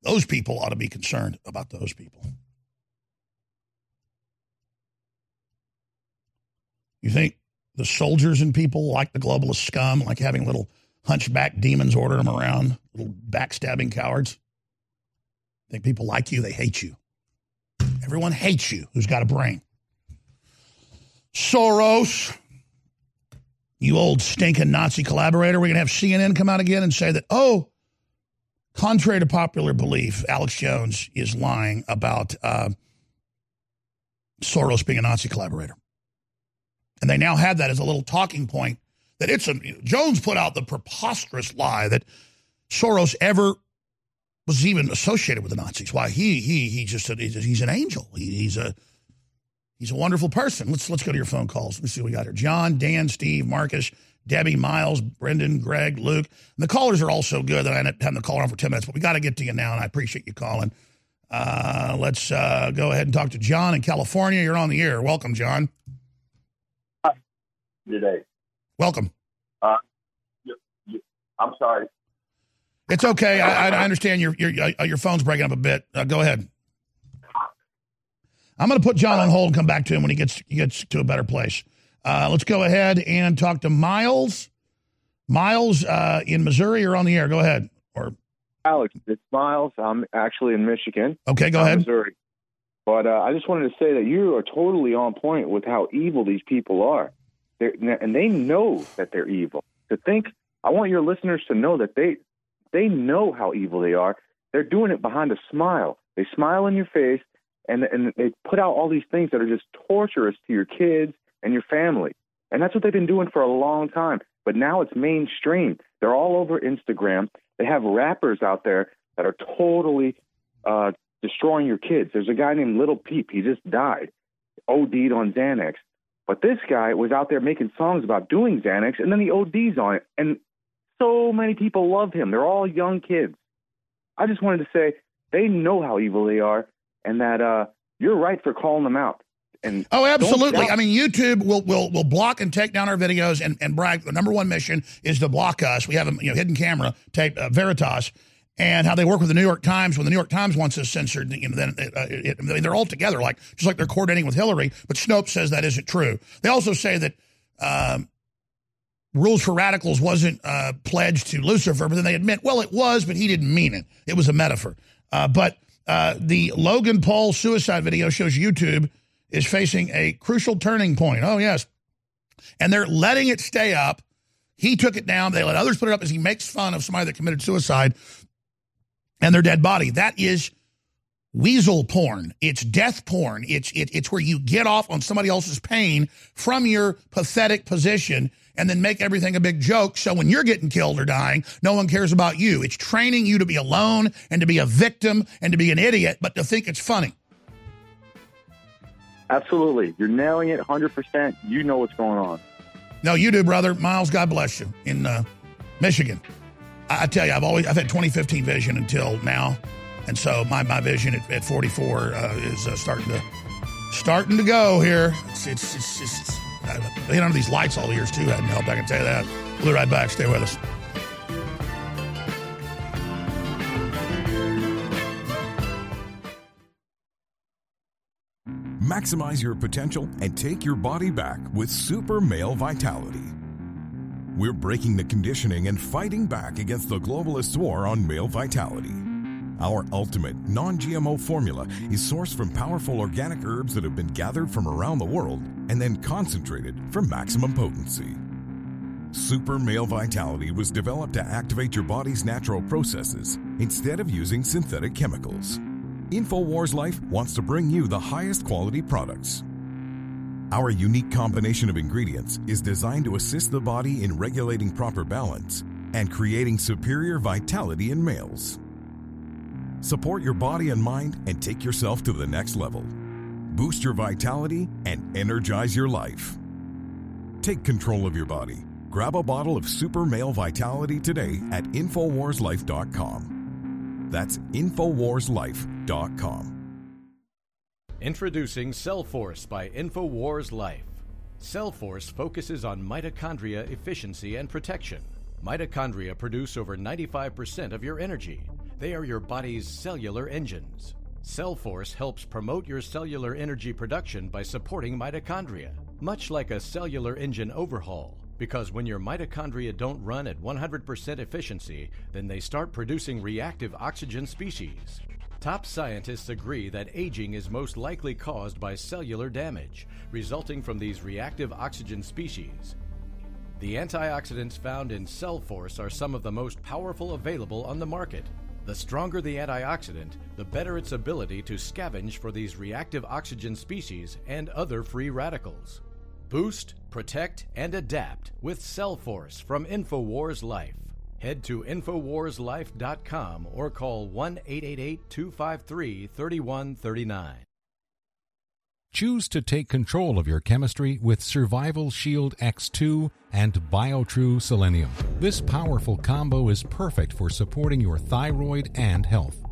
Those people ought to be concerned about those people. You think the soldiers and people like the globalist scum, like having little hunchback demons order them around, little backstabbing cowards? I Think people like you, they hate you. Everyone hates you who's got a brain. Soros, you old stinking Nazi collaborator. We're going to have CNN come out again and say that, oh, contrary to popular belief, Alex Jones is lying about uh, Soros being a Nazi collaborator. And they now have that as a little talking point that it's a Jones put out the preposterous lie that Soros ever was even associated with the Nazis. Why he he he just he's an angel. He, he's a he's a wonderful person. Let's let's go to your phone calls. Let's see what we got here. John, Dan, Steve, Marcus, Debbie, Miles, Brendan, Greg, Luke. And the callers are all so good that I ended up having the call on for ten minutes. But we got to get to you now, and I appreciate you calling. Uh, let's uh, go ahead and talk to John in California. You're on the air. Welcome, John. Today. Welcome. Uh, you, you, I'm sorry. It's okay. I, I understand your your uh, your phone's breaking up a bit. Uh, go ahead. I'm going to put John on hold and come back to him when he gets he gets to a better place. Uh, let's go ahead and talk to Miles. Miles uh, in Missouri, you're on the air. Go ahead. Or Alex, it's Miles. I'm actually in Michigan. Okay, go ahead. Missouri. But uh, I just wanted to say that you are totally on point with how evil these people are. They're, and they know that they're evil. To think, I want your listeners to know that they they know how evil they are. They're doing it behind a smile. They smile in your face, and and they put out all these things that are just torturous to your kids and your family. And that's what they've been doing for a long time. But now it's mainstream. They're all over Instagram. They have rappers out there that are totally uh, destroying your kids. There's a guy named Little Peep. He just died, OD'd on Xanax. But this guy was out there making songs about doing Xanax, and then he ODs on it. And so many people love him. They're all young kids. I just wanted to say they know how evil they are, and that uh, you're right for calling them out. And oh, absolutely. I mean, YouTube will will will block and take down our videos and and brag. The number one mission is to block us. We have a you know hidden camera tape uh, Veritas and how they work with the New York Times. When the New York Times wants us censored, you know, then it, uh, it, it, they're all together, like just like they're coordinating with Hillary. But Snopes says that isn't true. They also say that um, Rules for Radicals wasn't uh, pledged to Lucifer, but then they admit, well, it was, but he didn't mean it. It was a metaphor. Uh, but uh, the Logan Paul suicide video shows YouTube is facing a crucial turning point. Oh yes, and they're letting it stay up. He took it down. They let others put it up as he makes fun of somebody that committed suicide and their dead body. That is weasel porn. It's death porn. It's it, it's where you get off on somebody else's pain from your pathetic position and then make everything a big joke. So when you're getting killed or dying, no one cares about you. It's training you to be alone and to be a victim and to be an idiot, but to think it's funny. Absolutely. You're nailing it 100%. You know what's going on. No, you do, brother. Miles, God bless you in uh, Michigan. I tell you, I've always I've had 2015 vision until now, and so my, my vision at, at 44 uh, is uh, starting to starting to go here. It's it's, it's just I've been under these lights all the years too hadn't helped. I can tell you that. We'll be right back. Stay with us. Maximize your potential and take your body back with Super Male Vitality. We're breaking the conditioning and fighting back against the globalist war on male vitality. Our ultimate non GMO formula is sourced from powerful organic herbs that have been gathered from around the world and then concentrated for maximum potency. Super Male Vitality was developed to activate your body's natural processes instead of using synthetic chemicals. InfoWars Life wants to bring you the highest quality products. Our unique combination of ingredients is designed to assist the body in regulating proper balance and creating superior vitality in males. Support your body and mind and take yourself to the next level. Boost your vitality and energize your life. Take control of your body. Grab a bottle of Super Male Vitality today at InfoWarsLife.com. That's InfoWarsLife.com. Introducing Cellforce by InfoWars Life. Cellforce focuses on mitochondria efficiency and protection. Mitochondria produce over 95% of your energy. They are your body's cellular engines. Cellforce helps promote your cellular energy production by supporting mitochondria, much like a cellular engine overhaul. Because when your mitochondria don't run at 100% efficiency, then they start producing reactive oxygen species. Top scientists agree that aging is most likely caused by cellular damage, resulting from these reactive oxygen species. The antioxidants found in Cellforce are some of the most powerful available on the market. The stronger the antioxidant, the better its ability to scavenge for these reactive oxygen species and other free radicals. Boost, protect, and adapt with Cellforce from InfoWars Life. Head to InfoWarsLife.com or call 1 888 253 3139. Choose to take control of your chemistry with Survival Shield X2 and BioTrue Selenium. This powerful combo is perfect for supporting your thyroid and health.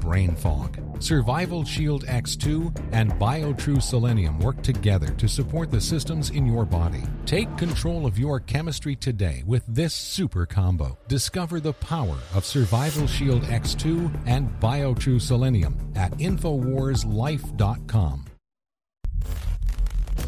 brain fog. Survival Shield X2 and BioTrue Selenium work together to support the systems in your body. Take control of your chemistry today with this super combo. Discover the power of Survival Shield X2 and BioTrue Selenium at InfoWarsLife.com.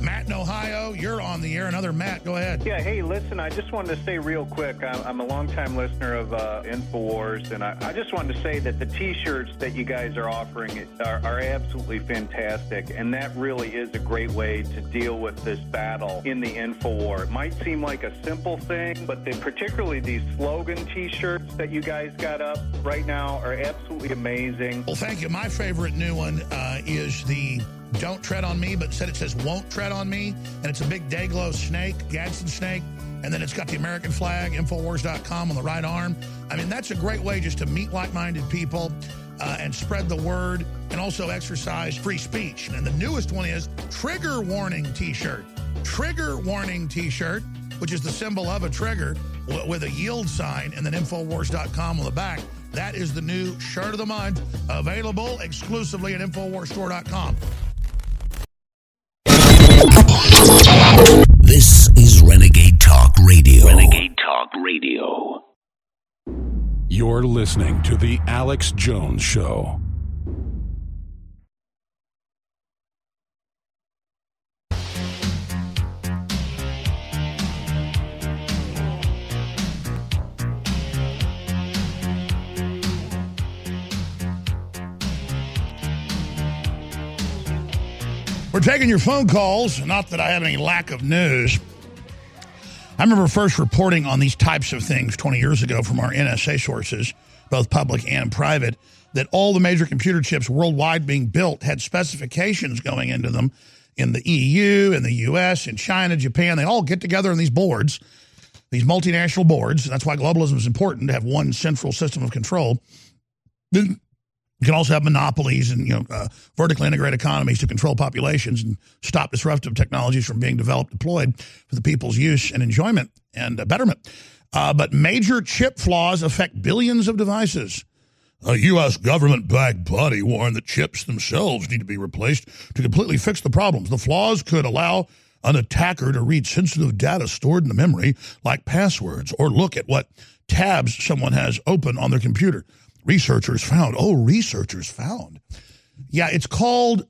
Matt in Ohio, you're on the air. Another Matt, go ahead. Yeah, hey, listen, I just wanted to say real quick, I'm, I'm a longtime listener of uh, InfoWars, and I, I, just wanted to say that the T-shirts that you guys are offering are, are, absolutely fantastic, and that really is a great way to deal with this battle in the InfoWar. It might seem like a simple thing, but they, particularly these slogan T-shirts that you guys got up right now are absolutely amazing. Well, thank you. My favorite new one uh, is the don't tread on me, but instead it says won't tread on me. And it's a big Dayglow snake, Gadsden snake. And then it's got the American flag, Infowars.com on the right arm. I mean, that's a great way just to meet like minded people uh, and spread the word and also exercise free speech. And the newest one is Trigger Warning t shirt. Trigger Warning t shirt, which is the symbol of a trigger with a yield sign and then Infowars.com on the back. That is the new shirt of the month, available exclusively at InfoWarsStore.com. This is Renegade Talk Radio. Renegade Talk Radio. You're listening to The Alex Jones Show. We're taking your phone calls. Not that I have any lack of news. I remember first reporting on these types of things 20 years ago from our NSA sources, both public and private, that all the major computer chips worldwide being built had specifications going into them in the EU, in the US, in China, Japan. They all get together on these boards, these multinational boards. That's why globalism is important to have one central system of control. Then You can also have monopolies and you know uh, vertically integrated economies to control populations and stop disruptive technologies from being developed, deployed for the people's use and enjoyment and uh, betterment. Uh, but major chip flaws affect billions of devices. A U.S. government backed body warned that chips themselves need to be replaced to completely fix the problems. The flaws could allow an attacker to read sensitive data stored in the memory, like passwords, or look at what tabs someone has open on their computer. Researchers found, oh, researchers found. Yeah, it's called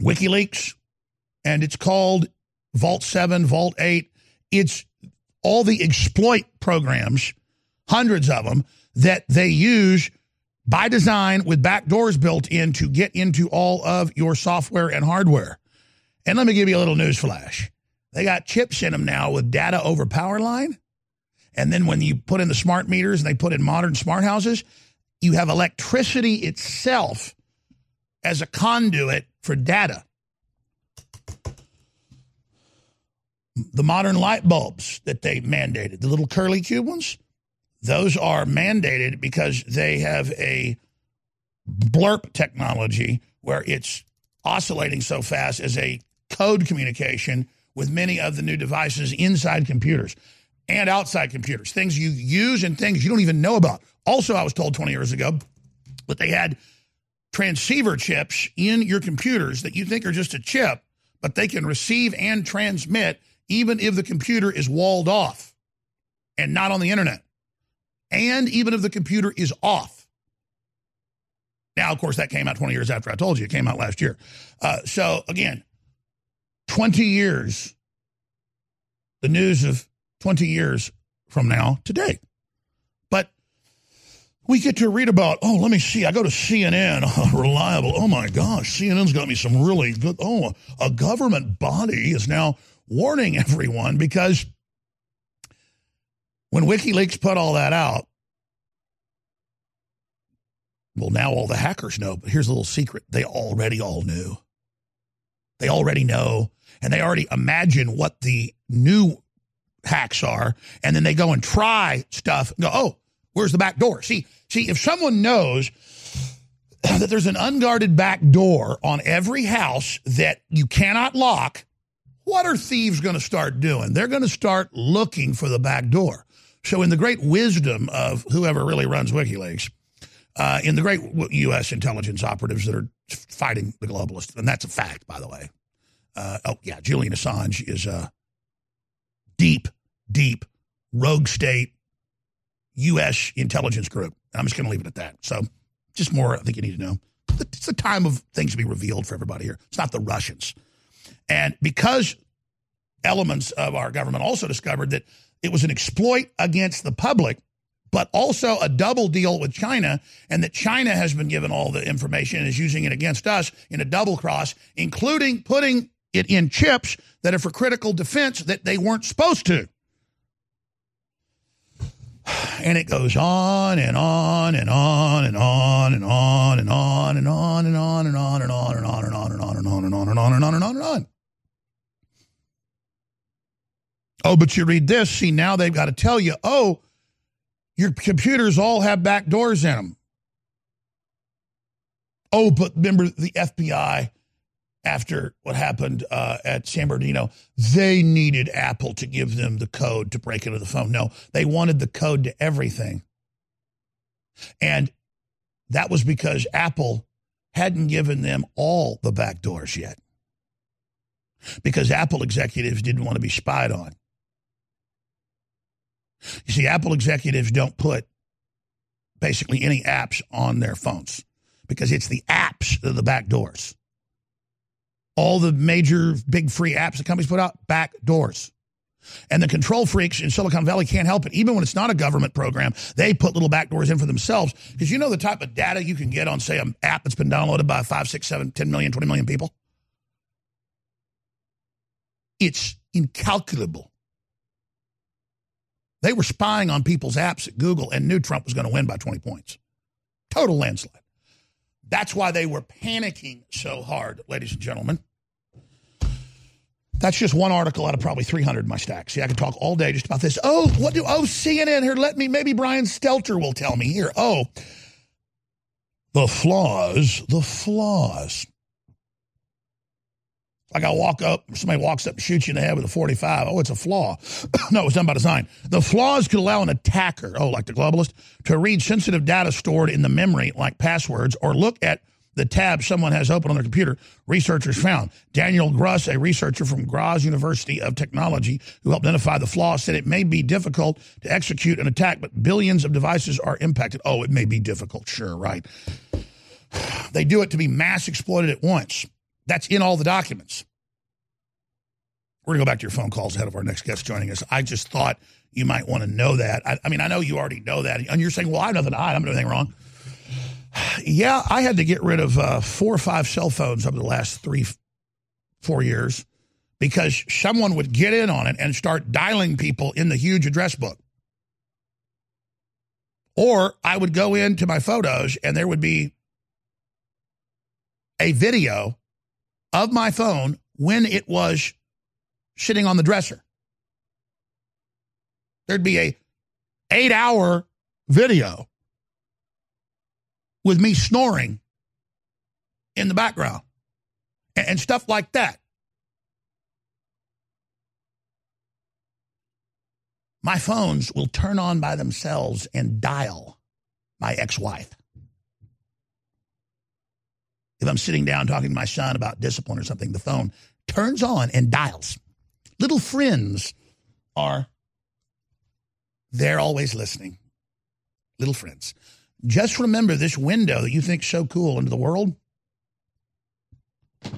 WikiLeaks and it's called Vault 7, Vault 8. It's all the exploit programs, hundreds of them, that they use by design with backdoors built in to get into all of your software and hardware. And let me give you a little news flash. They got chips in them now with data over power line. And then when you put in the smart meters and they put in modern smart houses, you have electricity itself as a conduit for data. The modern light bulbs that they mandated, the little curly cube ones, those are mandated because they have a blurp technology where it's oscillating so fast as a code communication with many of the new devices inside computers and outside computers, things you use and things you don't even know about. Also, I was told 20 years ago that they had transceiver chips in your computers that you think are just a chip, but they can receive and transmit even if the computer is walled off and not on the internet and even if the computer is off. Now, of course, that came out 20 years after I told you. It came out last year. Uh, so, again, 20 years, the news of 20 years from now today. We get to read about, oh, let me see. I go to CNN, (laughs) reliable. Oh, my gosh, CNN's got me some really good. Oh, a government body is now warning everyone because when WikiLeaks put all that out, well, now all the hackers know, but here's a little secret. They already all knew. They already know, and they already imagine what the new hacks are, and then they go and try stuff and go, oh, where's the back door? See, see, if someone knows that there's an unguarded back door on every house that you cannot lock, what are thieves going to start doing? They're going to start looking for the back door. So, in the great wisdom of whoever really runs WikiLeaks, uh, in the great U.S. intelligence operatives that are fighting the globalists, and that's a fact, by the way. Uh, oh, yeah, Julian Assange is a deep, deep rogue state U.S. intelligence group. I'm just going to leave it at that. So, just more I think you need to know. It's the time of things to be revealed for everybody here. It's not the Russians. And because elements of our government also discovered that it was an exploit against the public, but also a double deal with China, and that China has been given all the information and is using it against us in a double cross, including putting it in chips that are for critical defense that they weren't supposed to. And it goes on and on and on and on and on and on and on and on and on and on and on and on and on and on and on and on and on and on and on. Oh, but you read this. See, now they've got to tell you, oh, your computers all have back doors in them. Oh, but remember the FBI after what happened uh, at San Bernardino, they needed Apple to give them the code to break into the phone. No, they wanted the code to everything. And that was because Apple hadn't given them all the back doors yet. Because Apple executives didn't want to be spied on. You see, Apple executives don't put basically any apps on their phones because it's the apps that are the back doors. All the major big free apps that companies put out, back doors. And the control freaks in Silicon Valley can't help it. Even when it's not a government program, they put little back doors in for themselves. Because you know the type of data you can get on, say, an app that's been downloaded by 5, 6, 7, 10 million, 20 million people? It's incalculable. They were spying on people's apps at Google and knew Trump was going to win by 20 points. Total landslide. That's why they were panicking so hard, ladies and gentlemen. That's just one article out of probably 300 in my stack. See, I could talk all day just about this. Oh, what do, oh, CNN here, let me, maybe Brian Stelter will tell me here. Oh, The flaws, the flaws. Like I walk up, somebody walks up and shoots you in the head with a 45. Oh, it's a flaw. (coughs) no, it was done by design. The flaws could allow an attacker, oh, like the globalist, to read sensitive data stored in the memory, like passwords, or look at the tab someone has open on their computer, researchers found. Daniel Gruss, a researcher from Graz University of Technology who helped identify the flaw, said it may be difficult to execute an attack, but billions of devices are impacted. Oh, it may be difficult. Sure, right. (sighs) They do it to be mass exploited at once. That's in all the documents. We're going to go back to your phone calls ahead of our next guest joining us. I just thought you might want to know that. I, I mean, I know you already know that. And you're saying, well, I have nothing to hide. I'm doing anything wrong. Yeah, I had to get rid of uh, four or five cell phones over the last three, four years because someone would get in on it and start dialing people in the huge address book. Or I would go into my photos and there would be a video of my phone when it was sitting on the dresser. There'd be a 8-hour video with me snoring in the background and, stuff like that. My phones will turn on by themselves and dial my ex wife. If I'm sitting down talking to my son about discipline or something, the phone turns on and dials. Little friends are, they're always listening. Little friends. Just remember this window that you think so cool into the world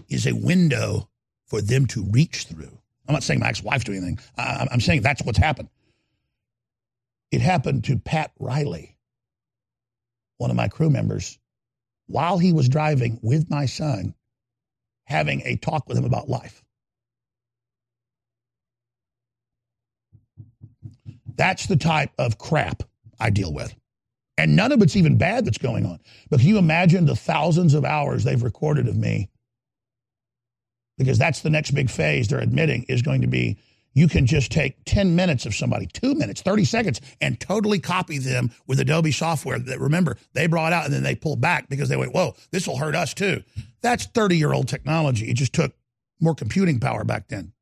is a window for them to reach through. I'm not saying my ex-wife do anything. I'm saying that's what's happened. It happened to Pat Riley, one of my crew members, while he was driving with my son, having a talk with him about life. That's the type of crap I deal with. And none of it's even bad that's going on. But can you imagine the thousands of hours they've recorded of me? Because that's the next big phase they're admitting is going to be you can just take 10 minutes of somebody, two minutes, 30 seconds, and totally copy them with Adobe software that remember they brought out and then they pulled back because they went, whoa, this will hurt us too. That's 30 year old technology. It just took more computing power back then,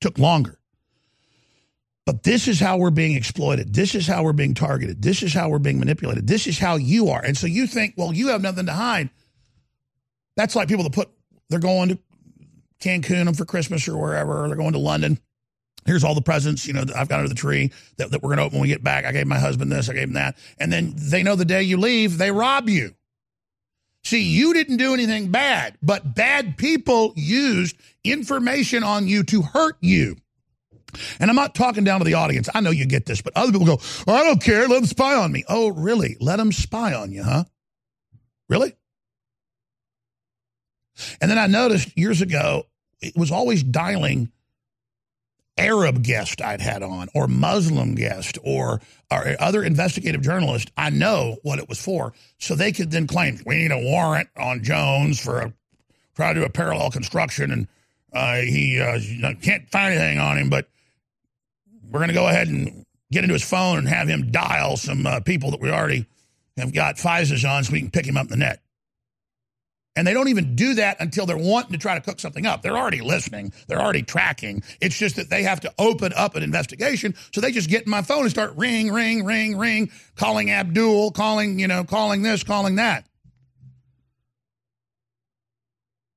took longer. But this is how we're being exploited. This is how we're being targeted. This is how we're being manipulated. This is how you are. And so you think, well, you have nothing to hide. That's like people that put, they're going to Cancun for Christmas or wherever, or they're going to London. Here's all the presents, you know, I've got under the tree that, that we're going to open when we get back. I gave my husband this, I gave him that. And then they know the day you leave, they rob you. See, you didn't do anything bad, but bad people used information on you to hurt you. And I'm not talking down to the audience. I know you get this, but other people go, I don't care. Let them spy on me. Oh, really? Let them spy on you, huh? Really? And then I noticed years ago, it was always dialing Arab guest I'd had on, or Muslim guest, or, or other investigative journalist. I know what it was for. So they could then claim, we need a warrant on Jones for a, try to do a parallel construction. And uh, he uh, can't find anything on him, but we're going to go ahead and get into his phone and have him dial some uh, people that we already have got FISAs on so we can pick him up in the net. And they don't even do that until they're wanting to try to cook something up. They're already listening. They're already tracking. It's just that they have to open up an investigation. So they just get in my phone and start ring, ring, ring, ring, calling Abdul, calling, you know, calling this, calling that.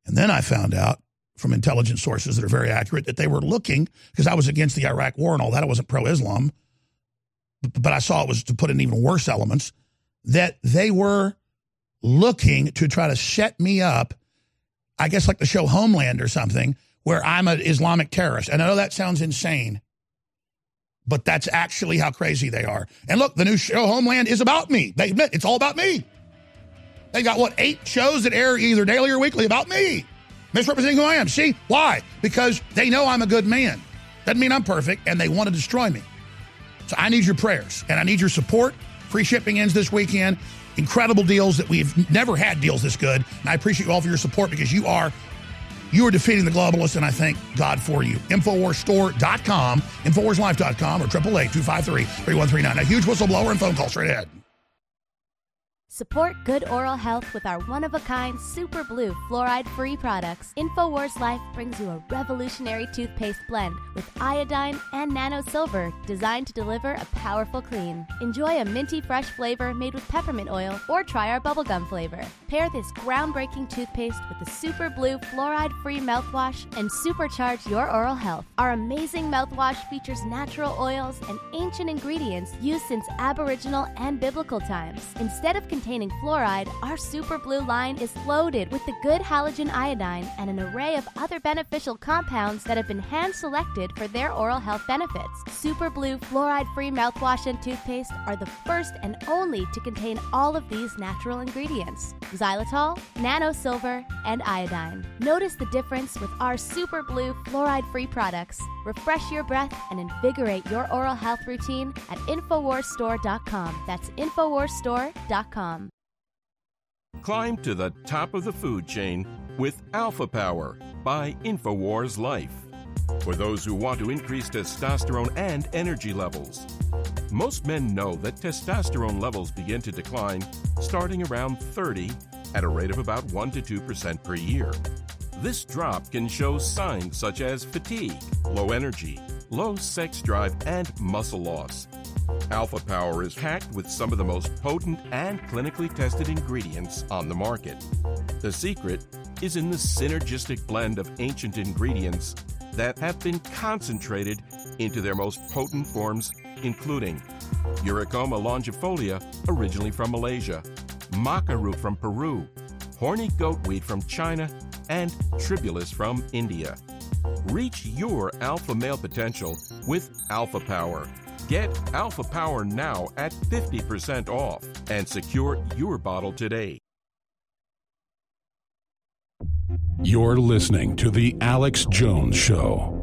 And then I found out from intelligence sources that are very accurate that they were looking because I was against the Iraq war and all that. I wasn't pro Islam, but I saw it was to put in even worse elements that they were looking to try to set me up. I guess like the show Homeland or something, where I'm an Islamic terrorist. And I know that sounds insane, but that's actually how crazy they are. And look, the new show Homeland is about me. They admit it's all about me. They got what eight shows that air either daily or weekly about me misrepresenting who I am. See, why? Because they know I'm a good man. Doesn't mean I'm perfect, and they want to destroy me. So I need your prayers, and I need your support. Free shipping ends this weekend. Incredible deals that we've never had deals this good. And I appreciate you all for your support because you are you are defeating the globalists, and I thank God for you. Infowarsstore.com, Infowarslife.com, or 888 253 3139. A huge whistleblower and phone call straight ahead. Support good oral health with our one of a kind Super Blue fluoride free products. InfoWars Life brings you a revolutionary toothpaste blend with iodine and nano silver designed to deliver a powerful clean. Enjoy a minty fresh flavor made with peppermint oil or try our bubblegum flavor. Pair this groundbreaking toothpaste with the Super Blue fluoride free mouthwash and supercharge your oral health. Our amazing mouthwash features natural oils and ancient ingredients used since Aboriginal and biblical times. Instead of containing fluoride, our Super Blue line is loaded with the good halogen iodine and an array of other beneficial compounds that have been hand selected for their oral health benefits. Super Blue fluoride free mouthwash and toothpaste are the first and only to contain all of these natural ingredients xylitol, nano silver, and iodine. Notice the difference with our Super Blue fluoride free products. Refresh your breath and invigorate your oral health routine at InfoWarsStore.com. That's InfoWarsStore.com. Climb to the top of the food chain with Alpha Power by InfoWars Life. For those who want to increase testosterone and energy levels. Most men know that testosterone levels begin to decline starting around 30 at a rate of about 1 to 2% per year. This drop can show signs such as fatigue, low energy, low sex drive, and muscle loss. Alpha Power is packed with some of the most potent and clinically tested ingredients on the market. The secret is in the synergistic blend of ancient ingredients that have been concentrated into their most potent forms, including Eurycoma longifolia, originally from Malaysia, maca root from Peru, horny goatweed from China, and tribulus from India. Reach your alpha male potential with Alpha Power. Get Alpha Power now at 50% off and secure your bottle today. You're listening to The Alex Jones Show.